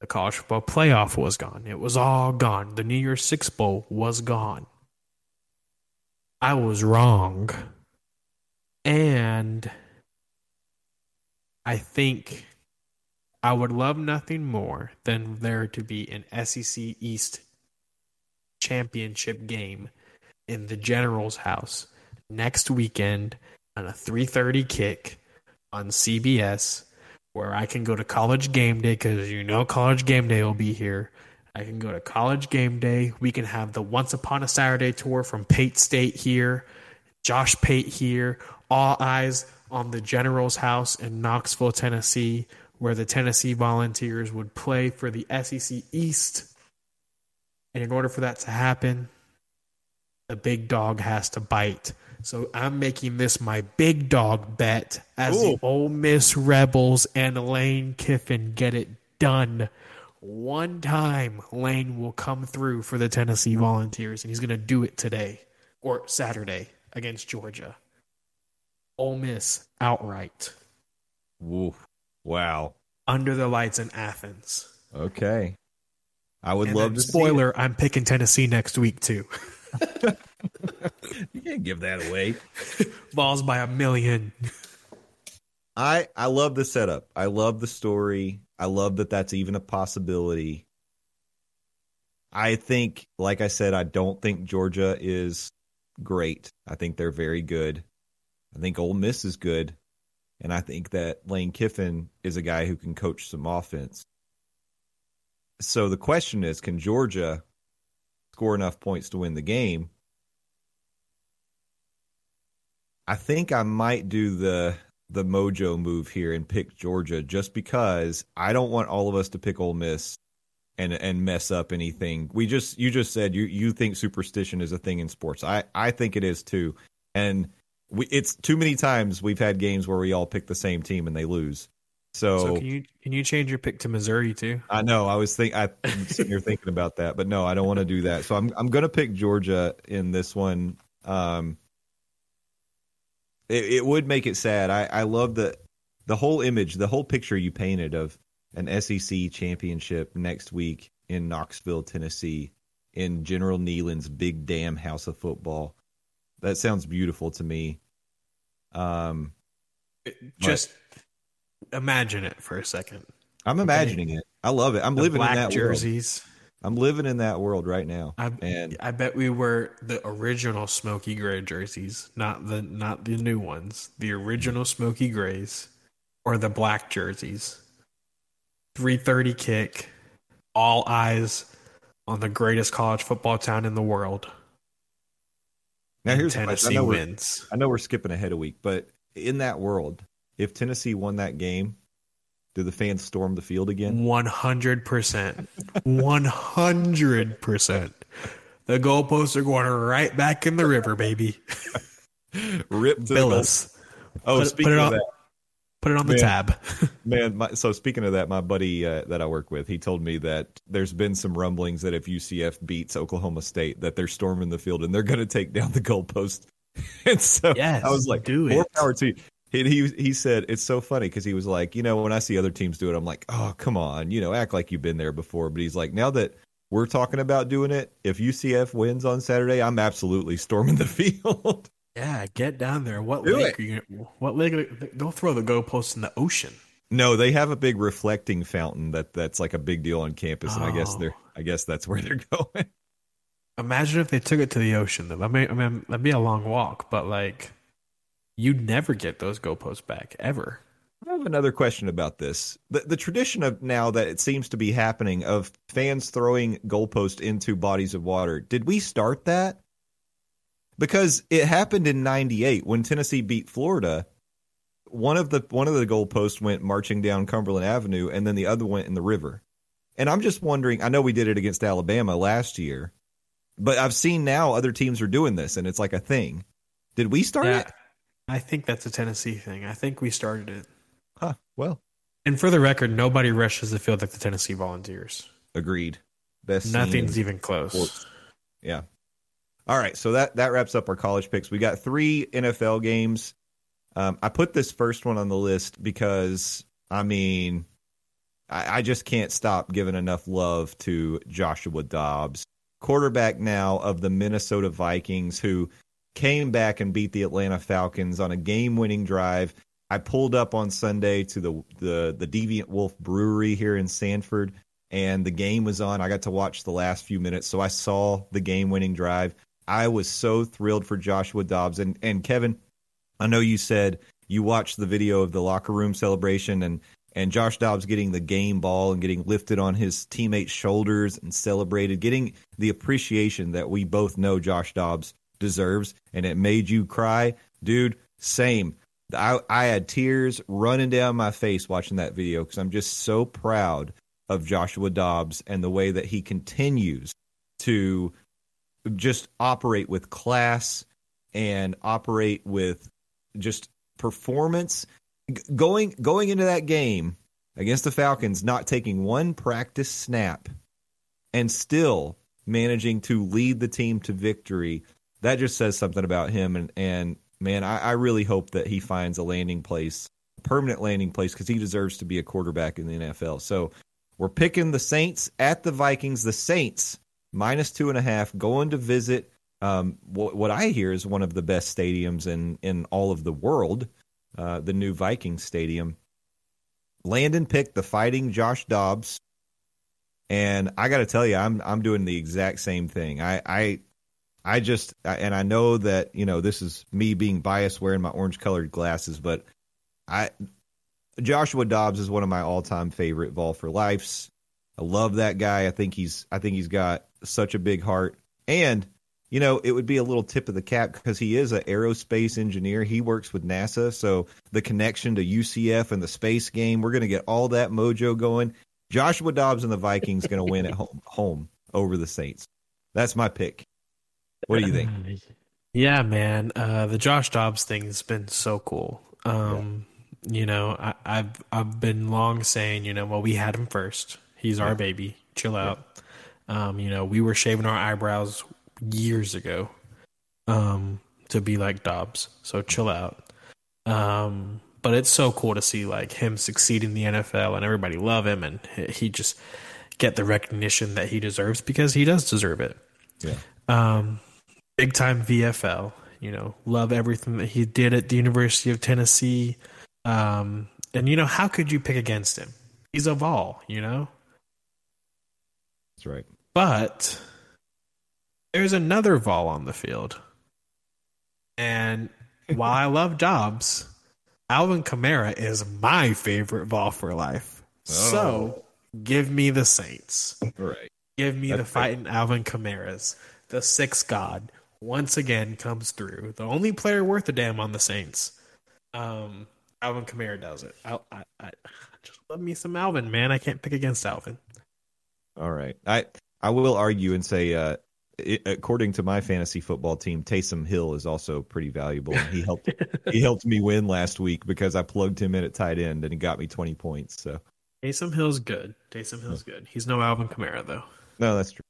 The college football playoff was gone. It was all gone. The New Year's Six Bowl was gone. I was wrong. And I think I would love nothing more than there to be an SEC East championship game in the General's house next weekend on a 3:30 kick on CBS where I can go to college game day cuz you know college game day will be here. I can go to college game day. We can have the Once Upon a Saturday tour from Pate State here, Josh Pate here, all eyes on the General's house in Knoxville, Tennessee, where the Tennessee Volunteers would play for the SEC East. And in order for that to happen, the big dog has to bite. So I'm making this my big dog bet as Ooh. the Ole Miss Rebels and Lane Kiffin get it done. One time, Lane will come through for the Tennessee Volunteers, and he's going to do it today or Saturday against Georgia. Ole Miss outright Woo. Wow. under the lights in Athens. Okay. I would And love to see spoiler, I'm picking Tennessee next week too. You can't give that away. Balls by a million. I I love the setup. I love the story. I love that that's even a possibility. I think, like I said, I don't think Georgia is great. I think they're very good. I think Ole Miss is good, and I think that Lane Kiffin is a guy who can coach some offense. So the question is, can Georgia score enough points to win the game? I think I might do the the mojo move here and pick Georgia just because I don't want all of us to pick Ole Miss and and mess up anything. We just you just said you you think superstition is a thing in sports. I I think it is too. And we it's too many times we've had games where we all pick the same team and they lose. So, So can you can you change your pick to Missouri too? I know I was think I, sitting here thinking about that, but no, I don't want to do that. So I'm I'm going to pick Georgia in this one. Um, it, it would make it sad. I I love the the whole image, the whole picture you painted of an SEC championship next week in Knoxville, Tennessee, in General Neyland's big damn house of football. That sounds beautiful to me. Um, Just imagine it for a second. I'm imagining it. I love it. I'm The living in that world. jerseys. I'm living in that world right now. I and I bet we were the original smoky gray jerseys, not the not the new ones. The original smoky grays or the black jerseys. 330 kick. All eyes on the greatest college football town in the world. Now here's. Tennessee I know, we're, wins. I know we're skipping ahead a week, but in that world, if Tennessee won that game, do the fans storm the field again? 100%. 100%. The goalposts are going right back in the river, baby. Rip to the Bill goal- us. Oh, Put speaking put it of on- that, Put it on the Man. tab. man. My, so speaking of that, my buddy uh, that I work with, he told me that there's been some rumblings that if UCF beats Oklahoma State, that they're storming the field and they're going to take down the goalpost. and so Yes, I was like, do more it. power to you. He, he he said it's so funny because he was like, you know, when I see other teams do it, I'm like, oh, come on, you know, act like you've been there before. But he's like, now that we're talking about doing it, if UCF wins on Saturday, I'm absolutely storming the field. Yeah, get down there. What Do lake it. are you what lake they'll throw the goalposts in the ocean. no, they have a big reflecting fountain that that's like a big deal on campus, and I guess Oh. they're I guess that's where they're going. Imagine if they took it to the ocean though. I mean, I mean that'd be a long walk, but like you'd never get those goalposts back ever. I have another question about this. The, the tradition of now that it seems to be happening of fans throwing goalposts into bodies of water. Did we start that? Because it happened in 98 when Tennessee beat Florida. One of the one of the goalposts went marching down Cumberland Avenue and then the other went in the river. And I'm just wondering, I know we did it against Alabama last year, but I've seen now other teams are doing this and it's like a thing. Did we start Yeah, it? I think that's a Tennessee thing. I think we started it. Huh. Well, And for the record, nobody rushes the field like the Tennessee Volunteers. agreed. Best Nothing's even close. sports. Yeah. All right, so that that wraps up our college picks. We got three NFL games. Um, I put this first one on the list because I mean, I, I just can't stop giving enough love to Joshua Dobbs, quarterback now of the Minnesota Vikings, who came back and beat the Atlanta Falcons on a game-winning drive. I pulled up on Sunday to the the the Deviant Wolf Brewery here in Sanford, and the game was on. I got to watch the last few minutes, so I saw the game winning drive. I was so thrilled for Joshua Dobbs and and Kevin. I know you said you watched the video of the locker room celebration and and Josh Dobbs getting the game ball and getting lifted on his teammates' shoulders and celebrated, getting the appreciation that we both know Josh Dobbs deserves, and it made you cry, dude. Same. I, I had tears running down my face watching that video because I'm just so proud of Joshua Dobbs and the way that he continues to just operate with class and operate with just performance. Going going into that game against the Falcons not taking one practice snap and still managing to lead the team to victory that just says something about him. And and man I, I really hope that he finds a landing place permanent landing place because he deserves to be a quarterback in the NFL so we're picking the Saints at the Vikings. The Saints minus two and a half going to visit um, what, what I hear is one of the best stadiums in in all of the world uh, the new Viking Stadium. Landon picked the fighting Josh Dobbs, and I got to tell you, I'm I'm doing the exact same thing. I I I just and I know that you know this is me being biased wearing my orange colored glasses, but I Joshua Dobbs is one of my all time favorite Vol for Lifes. I love that guy. I think he's I think he's got such a big heart, and you know, it would be a little tip of the cap because he is an aerospace engineer. He works with NASA, so the connection to UCF and the space game, we're going to get all that mojo going. Joshua Dobbs and the Vikings going to win at home, home over the Saints. That's my pick. What do you think? Yeah, man. Uh, the Josh Dobbs thing has been so cool. Um, yeah. You know, I, have I've been long saying, you know, well, we had him first. He's yeah. our baby. Chill out. Yeah. Um, you know, we were shaving our eyebrows years ago um, to be like Dobbs. So chill out. Um, but it's so cool to see like him succeed in the NFL and everybody love him and he just get the recognition that he deserves because he does deserve it. Yeah. Um, big time VFL. You know, love everything that he did at the University of Tennessee. Um, and you know, how could you pick against him? He's a Vol, you know. That's right. But there's another Vol on the field. And while I love Dobbs, Alvin Kamara is my favorite Vol for life. Oh. So give me the Saints. Right. Give me That's the fighting Alvin Kamara's. The sixth god once again comes through. The only player worth a damn on the Saints. Um, Alvin Kamara does it. I, I, I just love me some Alvin, man. I can't pick against Alvin. All right. I I will argue and say uh, it, according to my fantasy football team, Taysom Hill is also pretty valuable. He helped he helped me win last week because I plugged him in at tight end and he got me twenty points. So Taysom Hill's good. Taysom Hill's good. He's no Alvin Kamara though. No, that's true.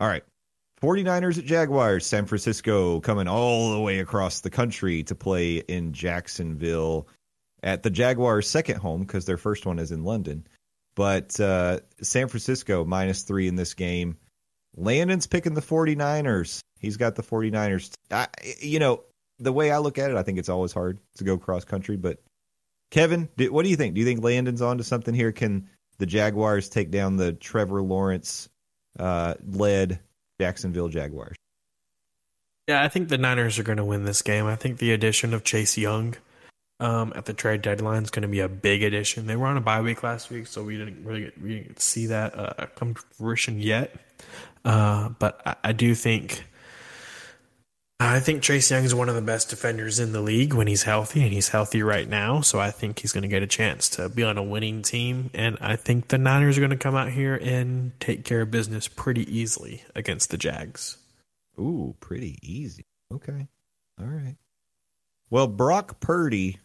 All right. 49ers at Jaguars, San Francisco coming all the way across the country to play in Jacksonville at the Jaguars' second home because their first one is in London. But uh, San Francisco minus three in this game. Landon's picking the 49ers. He's got the 49ers. I, you know, the way I look at it, I think it's always hard to go cross country. But Kevin, what do you think? Do you think Landon's on to something here? Can the Jaguars take down the Trevor Lawrence uh, led Jacksonville Jaguars? Yeah, I think the Niners are going to win this game. I think the addition of Chase Young um, at the trade deadline is going to be a big addition. They were on a bye week last week, so we didn't really get, we didn't see that uh, come to fruition yet. Uh, but I, I, do think I think Chase Young is one of the best defenders in the league when he's healthy, and he's healthy right now. So I think he's going to get a chance to be on a winning team, and I think the Niners are going to come out here and take care of business pretty easily against the Jags. Ooh, pretty easy. Okay, all right. Well, Brock Purdy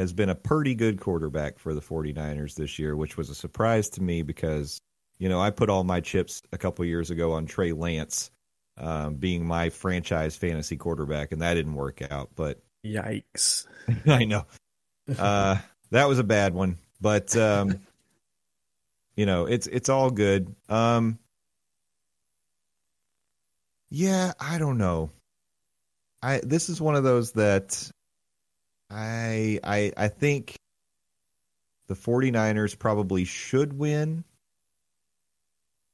has been a pretty good quarterback for the 49ers this year, which was a surprise to me because you know, I put all my chips a couple years ago on Trey Lance um, being my franchise fantasy quarterback, and that didn't work out. But yikes! I know uh, that was a bad one, but um, you know, it's it's all good. Um, yeah, I don't know. I this is one of those that I I I think the 49ers probably should win.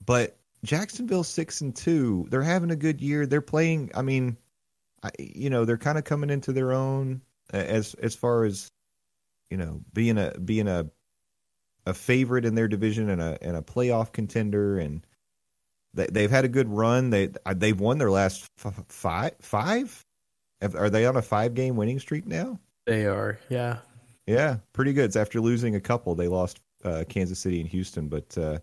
But Jacksonville 6 and 2, they're having a good year. They're playing, I mean, I, you know, they're kind of coming into their own as as far as you know, being a being a a favorite in their division and a and a playoff contender and they, they've had a good run. They they've won their last f- five five. Are they on a five game winning streak now? They are, yeah. Yeah, pretty good. It's after losing a couple. They lost uh, Kansas City and Houston, but uh,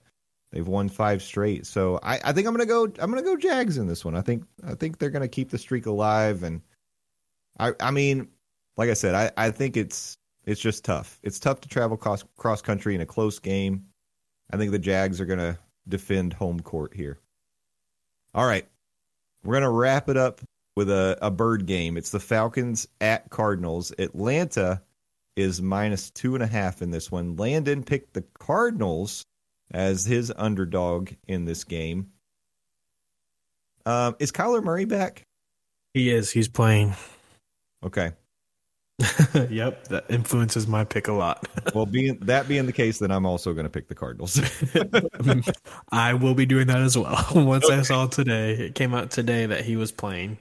they've won five straight. So I, I think I'm gonna go. I'm gonna go Jags in this one. I think I think they're gonna keep the streak alive. And I I mean, like I said, I, I think it's it's just tough. It's tough to travel cross cross country in a close game. I think the Jags are gonna defend home court here. All right, we're gonna wrap it up with a, a bird game. It's the Falcons at Cardinals. Atlanta is minus two and a half in this one. Landon picked the Cardinals as his underdog in this game. Um, is Kyler Murray back? He is. He's playing. Okay. yep, that influences my pick a lot. well, being that being the case, then I'm also going to pick the Cardinals. I will be doing that as well. Once okay. I saw today, it came out today that he was playing.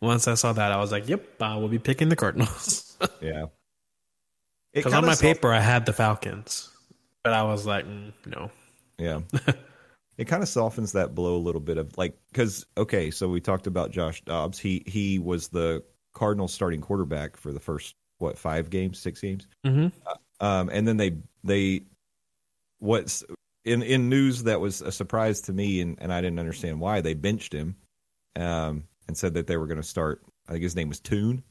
Once I saw that, I was like, "Yep, I will be picking the Cardinals." yeah, because on my paper I had the Falcons, but I was like, mm, "No." Yeah, it kind of softens that blow a little bit of like because okay, so we talked about Josh Dobbs. He he was the Cardinals starting quarterback for the first what five games, six games, mm-hmm. uh, um, and then they they what's in in news that was a surprise to me, and, and I didn't understand why they benched him, um, and said that they were going to start. I think his name was Tune.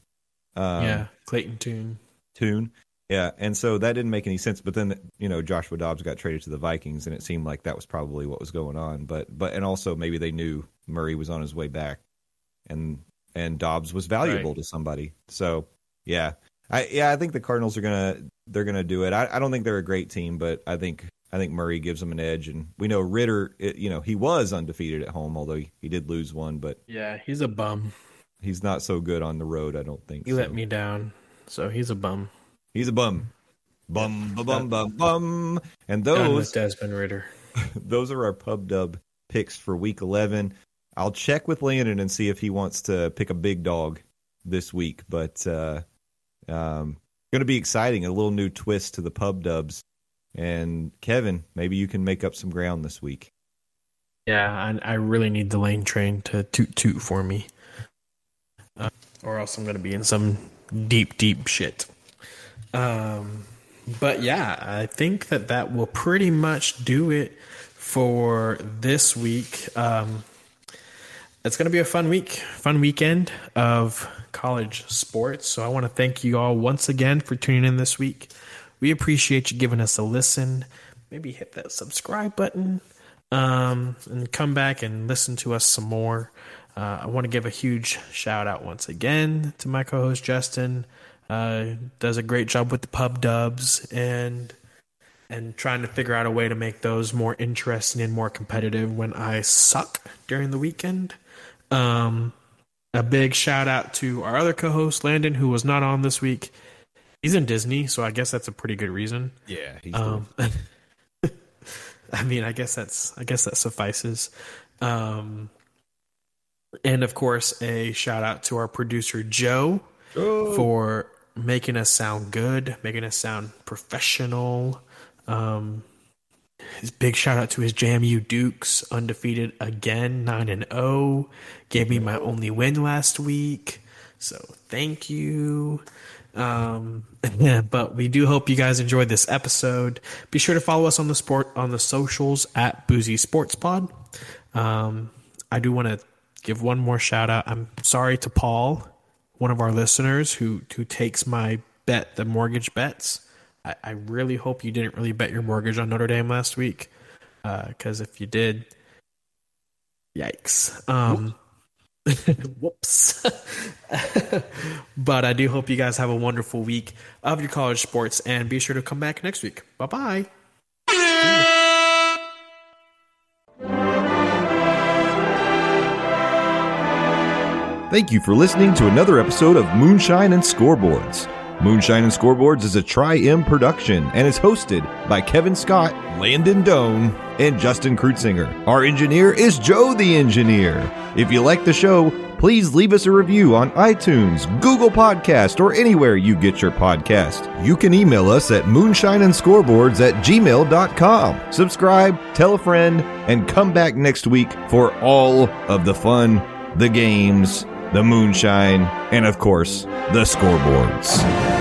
Um, yeah, Clayton Tune. Tune. Yeah, and so that didn't make any sense. But then you know Joshua Dobbs got traded to the Vikings, and it seemed like that was probably what was going on. But but and also maybe they knew Murray was on his way back, and and Dobbs was valuable right. to somebody. So yeah, I yeah I think the Cardinals are gonna they're gonna do it. I, I don't think they're a great team, but I think I think Murray gives him an edge. And we know Ridder. it, you know, he was undefeated at home, although he, he did lose one. But yeah, he's a bum. He's not so good on the road. I don't think he so. let me down. So he's a bum. He's a bum. Bum bum bum bum bum. And those Desmond Ridder. those are our pub dub picks for week eleven. I'll check with Landon and see if he wants to pick a big dog this week. But uh, um, going to be exciting. A little new twist to the pub dubs. And Kevin, maybe you can make up some ground this week. Yeah, I, I really need the lane train to toot toot for me, uh, or else I'm going to be in some deep, deep shit. Um, but yeah, I think that that will pretty much do it for this week. Um, it's going to be a fun week, fun weekend of college sports. So I want to thank you all once again for tuning in this week. We appreciate you giving us a listen. Maybe hit that subscribe button um, and come back and listen to us some more. Uh, I want to give a huge shout out once again to my co host Justin. Uh, does a great job with the pub dubs and and trying to figure out a way to make those more interesting and more competitive when I suck during the weekend. Um, a big shout out to our other co-host Landon, who was not on this week. He's in Disney, so I guess that's a pretty good reason. Yeah, he's. Um, I mean, I guess that's I guess that suffices. Um, and of course, a shout out to our producer Joe oh. for making us sound good, making us sound professional. Um, his big shout out to his JMU Dukes, undefeated again, nine and zero. Oh. Gave me my only win last week, so thank you. Um, but we do hope you guys enjoyed this episode. Be sure to follow us on the sport on the socials at Boozy Sports Pod. Um, I do want to give one more shout out. I'm sorry to Paul, one of our listeners who who takes my bet, the mortgage bets. I, I really hope you didn't really bet your mortgage on Notre Dame last week, because uh, if you did, yikes. Um, whoops. but I do hope you guys have a wonderful week of your college sports, and be sure to come back next week. Bye bye. Thank you for listening to another episode of Moonshine and Scoreboards. Moonshine and Scoreboards is a Tri-M production and is hosted by Kevin Scott, Landon Doan, and Justin Krutzinger. Our engineer is Joe the Engineer. If you like the show, please leave us a review on iTunes, Google Podcast, or anywhere you get your podcast. You can email us at moonshineandscoreboards at gmail.com. Subscribe, tell a friend, and come back next week for all of the fun, the games, the moonshine, and of course, the scoreboards.